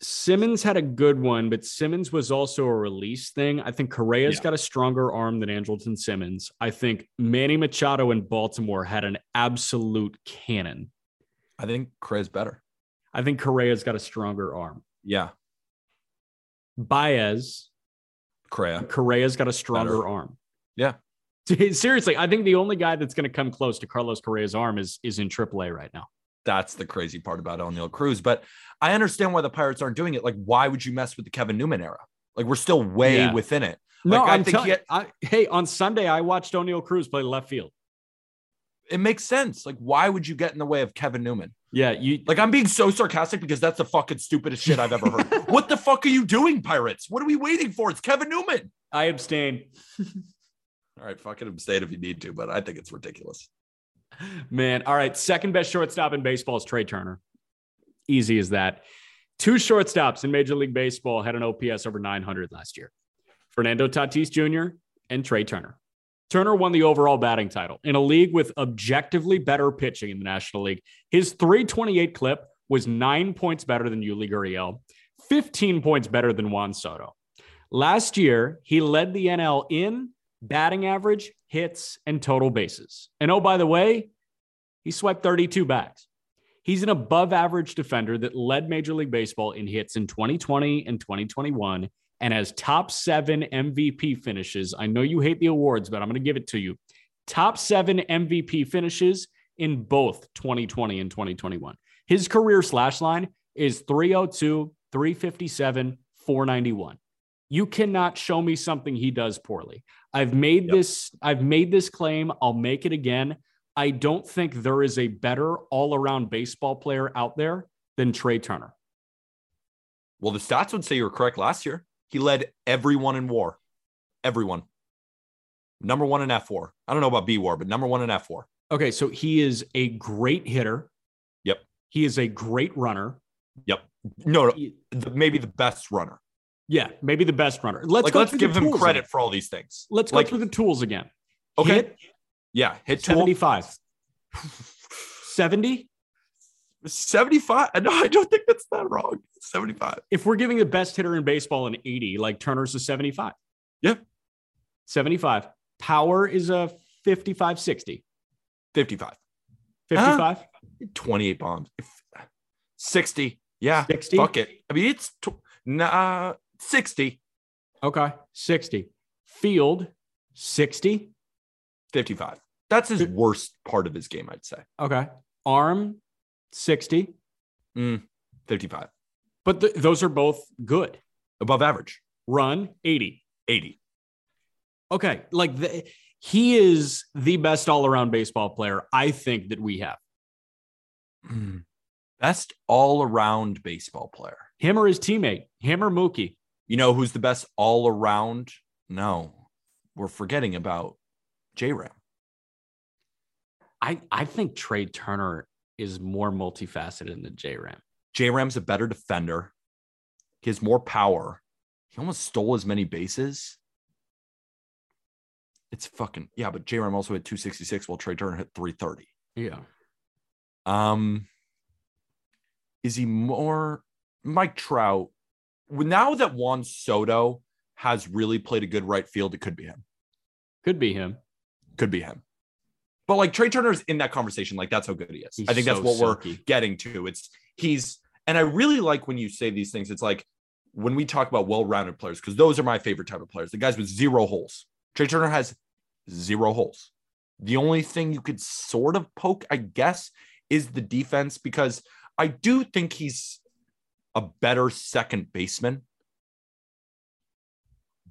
Simmons had a good one, but Simmons was also a release thing. I think Correa's Yeah. got a stronger arm than Andrelton Simmons. I think Manny Machado in Baltimore had an absolute cannon. I think Correa's better. I think Correa's got a stronger arm. Yeah, Baez, Correa. Correa's got a stronger Better. arm. Yeah. Seriously, I think the only guy that's going to come close to Carlos Correa's arm is is in AAA right now. That's the crazy part about Oneil Cruz. But I understand why the Pirates aren't doing it. Like, why would you mess with the Kevin Newman era? Like, we're still way Yeah. within it. No, Like, I I'm think telling he had- I, hey, on Sunday I watched Oneil Cruz play left field. It makes sense. Like, why would you get in the way of Kevin Newman? Yeah, you Like, I'm being so sarcastic because that's the fucking stupidest shit I've ever heard. what the fuck are you doing, Pirates? What are we waiting for? It's Kevin Newman. I abstain. All right, fucking abstain if you need to, but I think it's ridiculous. Man, all right. Second best shortstop in baseball is Trea Turner. Easy as that. Two shortstops in Major League Baseball had an OPS over 900 last year Fernando Tatis Jr. and Trea Turner. Turner won the overall batting title in a league with objectively better pitching in the National League. His 328 clip was nine points better than Yuli Gurriel, 15 points better than Juan Soto. Last year, he led the NL in batting average, hits, and total bases. And oh, by the way, he swiped 32 bags. He's an above average defender that led Major League Baseball in hits in 2020 and 2021 and has top seven MVP finishes. I know you hate the awards, but I'm going to give it to you. Top seven MVP finishes in both 2020 and 2021. His career slash line is 302, 357, 491. You cannot show me something he does poorly. I've made Yep. this I've made this claim, I'll make it again. I don't think there is a better all-around baseball player out there than Trea Turner. Well, the stats would say you were correct last year. He led everyone in war. Everyone. Number one in fWAR. I don't know about B war, but number one in fWAR. Okay, so he is a great hitter. Yep. He is a great runner. Yep. No, no He- maybe the best runner. yeah, maybe the best runner. Let's like, let's give him credit again. for all these things. Let's go like, through the tools again. Okay. Hit Yeah. Hit tool 75. 70. 75. No, I don't think that's that wrong. 75. If we're giving the best hitter in baseball an 80, like Turner's a 75. Yeah. 75. Power is a 55, 60. 55. 55, ah, 28 bombs. 60. Yeah. 60. Fuck it. I mean, it's tw- nah, 60. Okay. 60. Field, 60. 55. That's his worst part of his game, I'd say. Okay. Arm, 60. 55. But th- those are both good. Above average. Run, 80. 80. Okay. Like the, he is the best all around baseball player I think that we have. Mm. Best all around baseball player. Him or his teammate, him or Mookie. You know who's the best all around? No, we're forgetting about J Ram. I, I think Trea Turner is more multifaceted than J Ram. J Ram's a better defender. He has more power. He almost stole as many bases. It's fucking yeah, but J Ram also had 266 while Trea Turner hit 330. Yeah. Um, is he more Mike Trout? Now that Juan Soto has really played a good right field, it could be him. Could be him. Could be him. But like Trea Turner's in that conversation, like that's how good he is. He's I think that's so what we're getting to. It's he's and I really like when you say these things. It's like when we talk about well-rounded players, because those are my favorite type of players. The guys with zero holes. Trea Turner has zero holes. The only thing you could sort of poke, I guess, is the defense because I do think he's a better second baseman.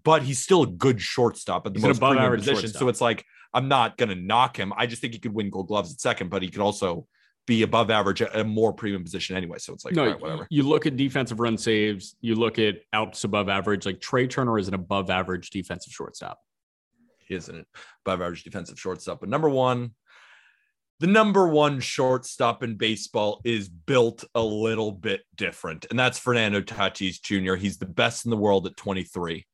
But he's still a good shortstop at the He's most above average position. So it's like I'm not gonna knock him. I just think he could win gold gloves at second, but he could also be above average at a more premium position anyway. So it's like, no, all right, whatever. you look at defensive run saves, you look at outs above average. Like Trea Turner is an above average defensive shortstop. He isn't above average defensive shortstop. But number one, the number one shortstop in baseball is built a little bit different, and that's Fernando Tatis Jr. He's the best in the world at 23.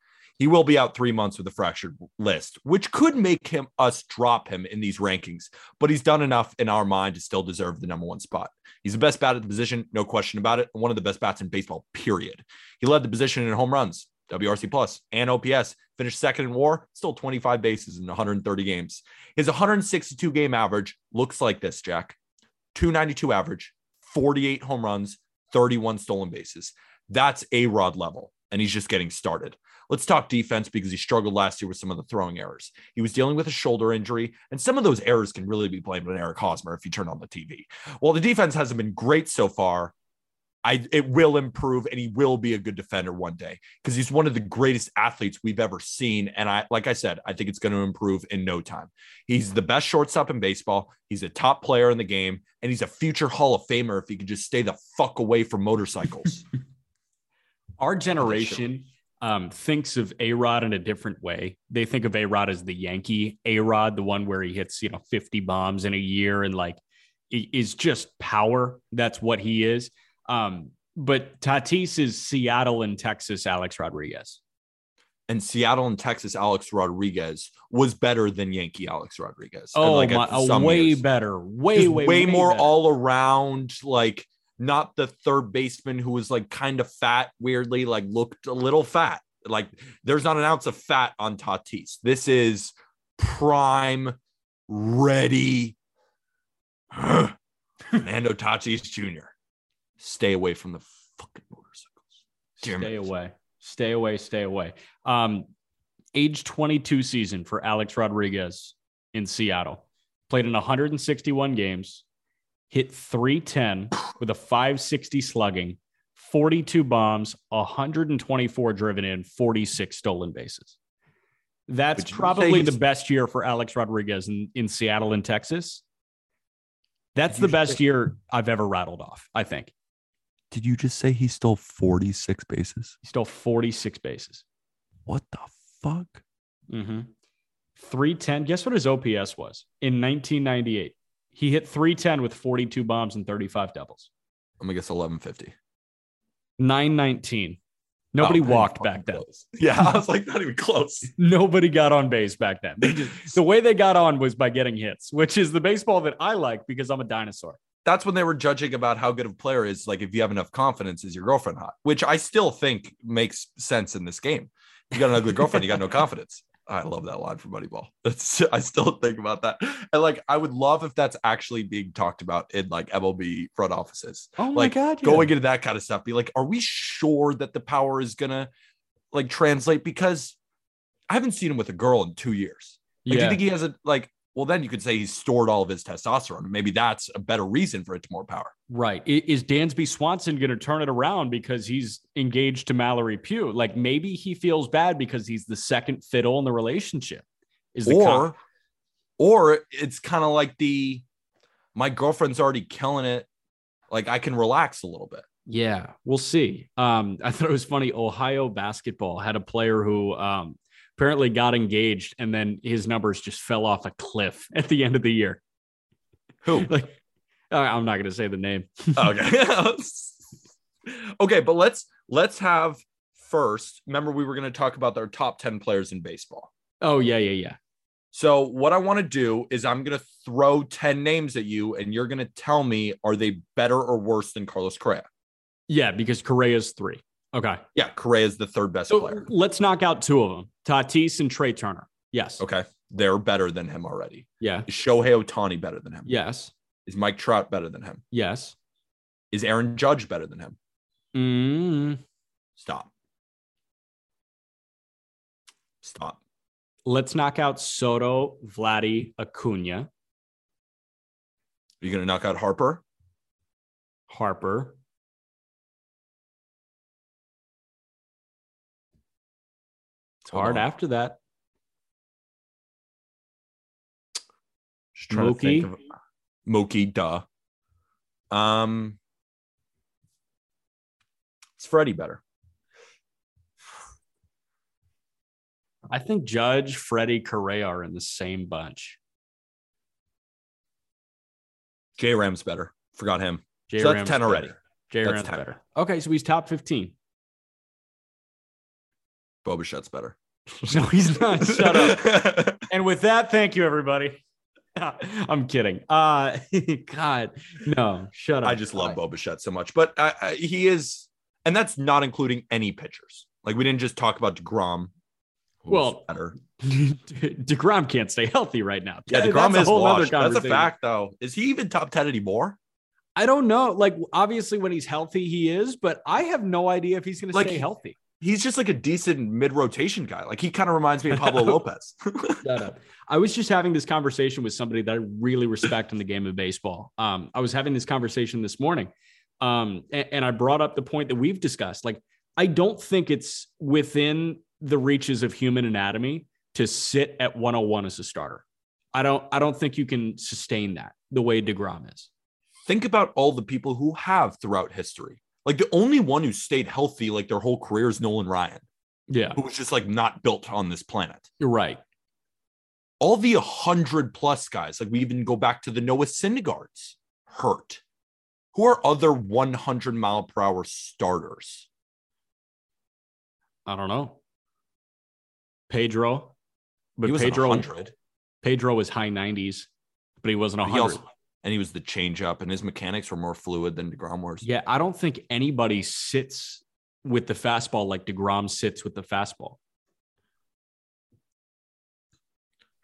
He will be out three months with a fractured list, which could make him us drop him in these rankings. But he's done enough in our mind to still deserve the number one spot. He's the best bat at the position, no question about it, one of the best bats in baseball. Period. He led the position in home runs, WRC plus, and OPS. Finished second in WAR, still 25 bases in 130 games. His 162 game average looks like this, Jack: 292 average, 48 home runs, 31 stolen bases. That's a Rod level, and he's just getting started. Let's talk defense because he struggled last year with some of the throwing errors. He was dealing with a shoulder injury, and some of those errors can really be blamed on Eric Hosmer if you turn on the TV. While the defense hasn't been great so far, I it will improve and he will be a good defender one day because he's one of the greatest athletes we've ever seen. And I, like I said, I think it's going to improve in no time. He's the best shortstop in baseball. He's a top player in the game, and he's a future Hall of Famer if he could just stay the fuck away from motorcycles. Our generation um, thinks of A Rod in a different way. They think of A Rod as the Yankee A Rod, the one where he hits, you know, 50 bombs in a year and like is just power. That's what he is. Um, but Tatis is Seattle and Texas Alex Rodriguez. and Seattle and Texas Alex Rodriguez was better than Yankee Alex Rodriguez. Oh, like, my, way years. better. Way, Just way, way, more better. all around, like not the third baseman who was like kind of fat, weirdly, like looked a little fat. Like there's not an ounce of fat on Tatis. This is prime, ready. Fernando Tatis Jr. Stay away from the fucking motorcycles. Damn Stay it. away. Stay away, stay away. Um, age 22 season for Alex Rodriguez in Seattle. Played in 161 games, hit 310 with a 560 slugging, 42 bombs, 124 driven in, 46 stolen bases. That's Would you say probably the best year for Alex Rodriguez in, in Seattle and Texas. That's the best say- year I've ever rattled off, I think. Did you just say he stole 46 bases? He stole 46 bases. What the fuck? Mm-hmm. 310. Guess what his OPS was in 1998? He hit 310 with 42 bombs and 35 doubles. I'm gonna guess 1150. 919. Nobody Oh, walked back then. close. Yeah, I was like, not even close. Nobody got on base back then. They just, the way they got on was by getting hits, which is the baseball that I like because I'm a dinosaur. That's when they were judging about how good of a player is. Like, if you have enough confidence, is your girlfriend hot? Which I still think makes sense in this game. You got an ugly girlfriend, you got no confidence. I love that line from Moneyball. That's I still think about that. And like, I would love if that's actually being talked about in like MLB front offices. Oh my like going into that kind of stuff be like are we sure that the power is gonna like translate because i haven't seen him with a girl in two years like, do you think he has a like well then you could say he's stored all of his testosterone maybe that's a better reason for it to more power Right. Is Dansby Swanson going to turn it around because he's engaged to Mallory Pugh? Like maybe he feels bad because he's the second fiddle in the relationship. Is the or or it's kind of like the my girlfriend's already killing it like i can relax a little bit yeah, we'll see. Um, I thought it was funny. Ohio basketball had a player who um, apparently got engaged and then his numbers just fell off a cliff at the end of the year. who Like, I'm not going to say the name. Oh, okay okay but let's let's have first remember we were going to talk about our top 10 players in baseball Oh, yeah, yeah, yeah. so what i want to do is i'm going to throw 10 names at you and you're going to tell me are they better or worse than carlos correa Yeah, because Correa's three. Okay. yeah correa is the third best So player let's knock out two of them Tatis and Trea Turner. Yes. okay they're better than him already Yeah. is shohei ohtani better than him Yes. is mike trout better than him Yes. is aaron judge better than him Mm, stop stop let's knock out Soto, Vladdy, Acuna, are you going to knock out harper Harper. Hard after that. Just trying to think Mookie? of Mookie, duh. Um, it's Freddie better. I think Judge, Freddie, Correa are in the same bunch. J Ram's better. Forgot him. J So that's Ram's 10 already. J That's Ram's 10. better. Okay, so he's top 15. Bo Bichette's better. No, he's not. Shut up. And with that, thank you, everybody. I'm kidding. Uh, God, no, shut up. I just love Bo Bichette so much, but I, I, he is, and that's not including any pitchers. Like we didn't just talk about Degrom. Well, better. Degrom can't stay healthy right now. Yeah, That's Degrom a is whole other washed. That's a fact, though. Is he even top ten anymore? I don't know. Like, obviously, when he's healthy, he is, but I have no idea if he's going to Like, stay healthy. He's just like a decent mid rotation guy. Like he kind of reminds me of Pablo Lopez. I was just having this conversation with somebody that I really respect in the game of baseball. Um, I was having this conversation this morning, um, and, and I brought up the point that we've discussed. Like, I don't think it's within the reaches of human anatomy to sit at 101 as a starter. I don't. I don't think you can sustain that the way Degrom is. think about all the people who have throughout history. Like the only one who stayed healthy like their whole career is Nolan Ryan, Yeah, who was just like not built on this planet. you're right. All the 100 plus guys, like we even go back to the Noah Syndergaards, hurt. Who are other 100 mile per hour starters? I don't know. Pedro, but Pedro 100. Pedro was high 90s, but he wasn't But he 100. also, and he was the change up, and his mechanics were more fluid than DeGrom was. Yeah, I don't think anybody sits with the fastball like DeGrom sits with the fastball.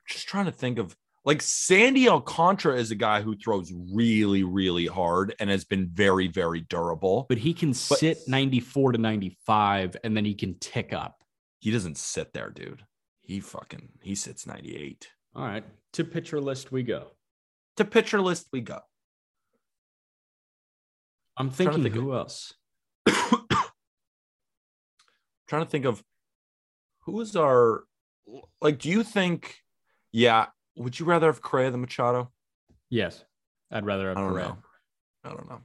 Just trying to think of Like Sandy Alcantara is a guy who throws really, really hard and has been very, very durable. But he can sit 94 to 95 and then he can tick up. He doesn't sit there, dude. He fucking he sits 98. All right. To pitcher list we go. To pitcher list we go. I'm thinking think who else? trying to think of who is our like do you think yeah would you rather have Correa than Machado? Yes. I'd rather have I don't Correa. know. I don't know.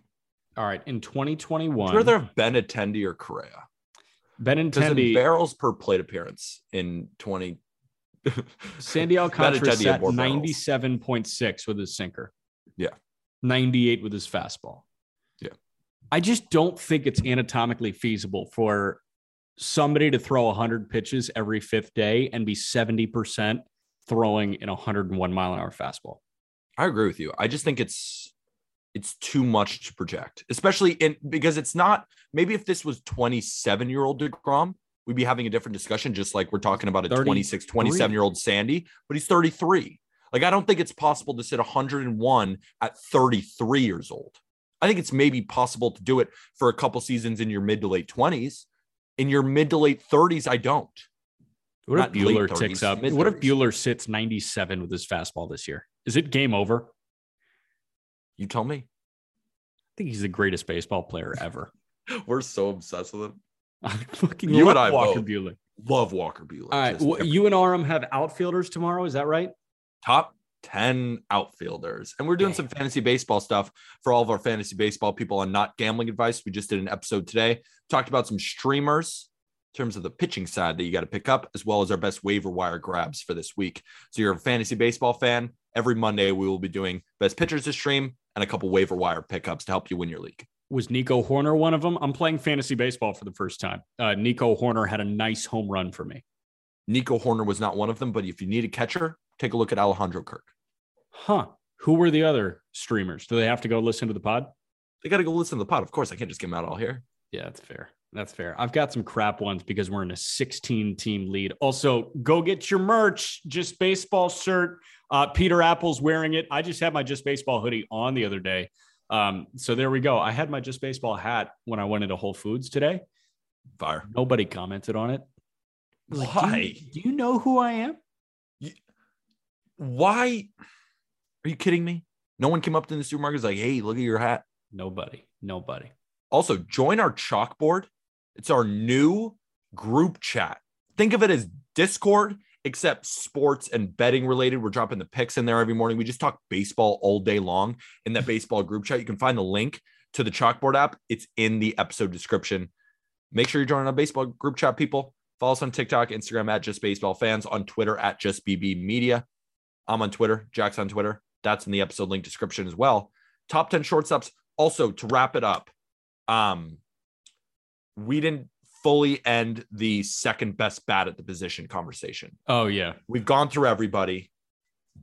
All right. In Would 2021, you rather have Benintendi or Correa? Because in Benintendi, barrels per plate appearance in 20 Sandy Alcantara sat 97.6 with his sinker. Yeah. 98 with his fastball. Yeah. I just don't think it's anatomically feasible for somebody to throw 100 pitches every fifth day and be 70% throwing in a 101 mile an hour fastball. I agree with you. I just think it's it's too much to project, especially in because it's not maybe if this was 27 year old DeGrom, we'd be having a different discussion, just like we're talking about a 26, 27 year old Sandy, but he's 33. Like, I don't think it's possible to sit 101 at 33 years old. I think it's maybe possible to do it for a couple seasons in your mid to late 20s. In your mid to late 30s, I don't. What if Not late Buehler 30s, ticks up? mid What if Buehler sits 97 with his fastball this year? Is it game over? You tell me. I think he's the greatest baseball player ever. We're so obsessed with him. I fucking You love and I Walker both. Buehler. Love Walker Buehler. All right, well, you and Aram have outfielders tomorrow. Is that right? top 10 outfielders. And we're doing some fantasy baseball stuff for all of our fantasy baseball people on not gambling advice. We just did an episode today, talked about some streamers in terms of the pitching side that you got to pick up, as well as our best waiver wire grabs for this week. So you're a fantasy baseball fan. Every Monday, we will be doing best pitchers to stream and a couple waiver wire pickups to help you win your league. Was Nico Hoerner one of them? I'm playing fantasy baseball for the first time. Uh, Nico Hoerner had a nice home run for me. Nico Hoerner was not one of them, but if you need a catcher, take a look at Alejandro Kirk. Huh. Who were the other streamers? Do they have to go listen to the pod? They got to go listen to the pod. Of course, I can't just get them out all here. Yeah, that's fair. That's fair. I've got some crap ones because we're in a 16 team lead. Also, go get your merch. Just baseball shirt. Uh, Peter Appel's wearing it. I just had my just baseball hoodie on the other day. Um, so there we go. I had my just baseball hat when I went into Whole Foods today. Fire. Nobody commented on it. I was like, do you- Why? do you know who I am? Why? Are you kidding me? No one came up to the supermarket and was like, hey, look at your hat. Nobody. Nobody. Also, join our chalkboard. It's our new group chat. Think of it as Discord, except sports and betting related. We're dropping the picks in there every morning. We just talk baseball all day long in that baseball group chat. You can find the link to the chalkboard app. It's in the episode description. Make sure you're joining our baseball group chat, people. Follow us on TikTok, Instagram at Just Baseball Fans, on Twitter at Just BB Media. I'm on Twitter. Jack's on Twitter. That's in the episode link description as well. Top 10 shortstops. Also, to wrap it up, um, we didn't fully end the second best bat at the position conversation. Oh, yeah. We've gone through everybody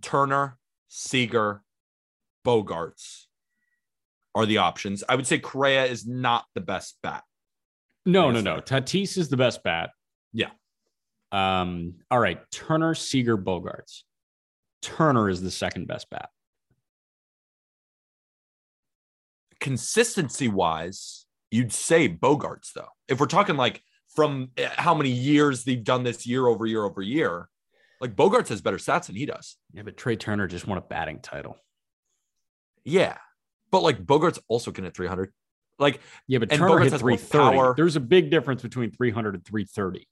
Turner, Seager, Bogaerts are the options. I would say Correa is not the best bat. No, no, no. Tatis is the best bat. Yeah. Um, all right. Turner, Seager, Bogaerts. Turner is the second best bat. Consistency wise, you'd say Bogaerts, though. If we're talking like from eh, how many years they've done this year over year over year, like Bogaerts has better stats than he does. Yeah, but Trea Turner just won a batting title. Yeah. But like Bogaerts also can hit 300. Like Yeah, but Turner Bogaerts hit has more 330. power. There's a big difference between 300 and 330.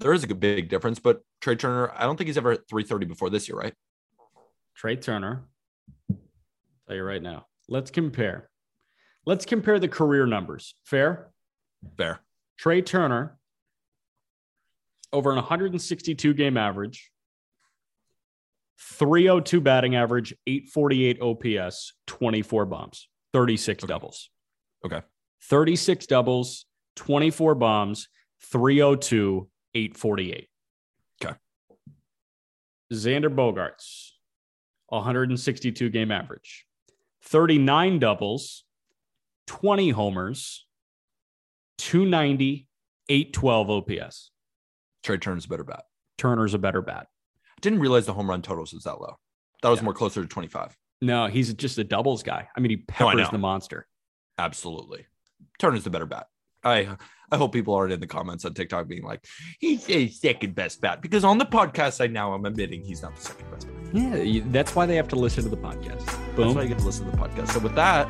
there is a big difference, but Trea Turner, I don't think he's ever hit 330 before this year, right? Trea Turner. Tell you right now. Let's compare. Let's compare the career numbers. Fair? Fair. Trea Turner over an 162 game average, 302 batting average, 848 OPS, 24 bombs, 36 Okay. doubles. Okay. 36 doubles, 24 bombs, 302, 848. Okay. Xander Bogaerts, 162 game average, 39 doubles, 20 homers, 290, 812 OPS. Trea Turner's a better bat. Turner's a better bat. Didn't realize the home run totals was that low. That was Yeah. more closer to 25. No, he's just a doubles guy. I mean, he peppers the monster. Absolutely. Turner's the better bat. I I hope people aren't in the comments on TikTok being like, he's a second best bat. Because on the podcast I now, I'm admitting he's not the second best bat. Yeah, you- that's why they have to listen to the podcast. That's why you get to listen to the podcast. So with that,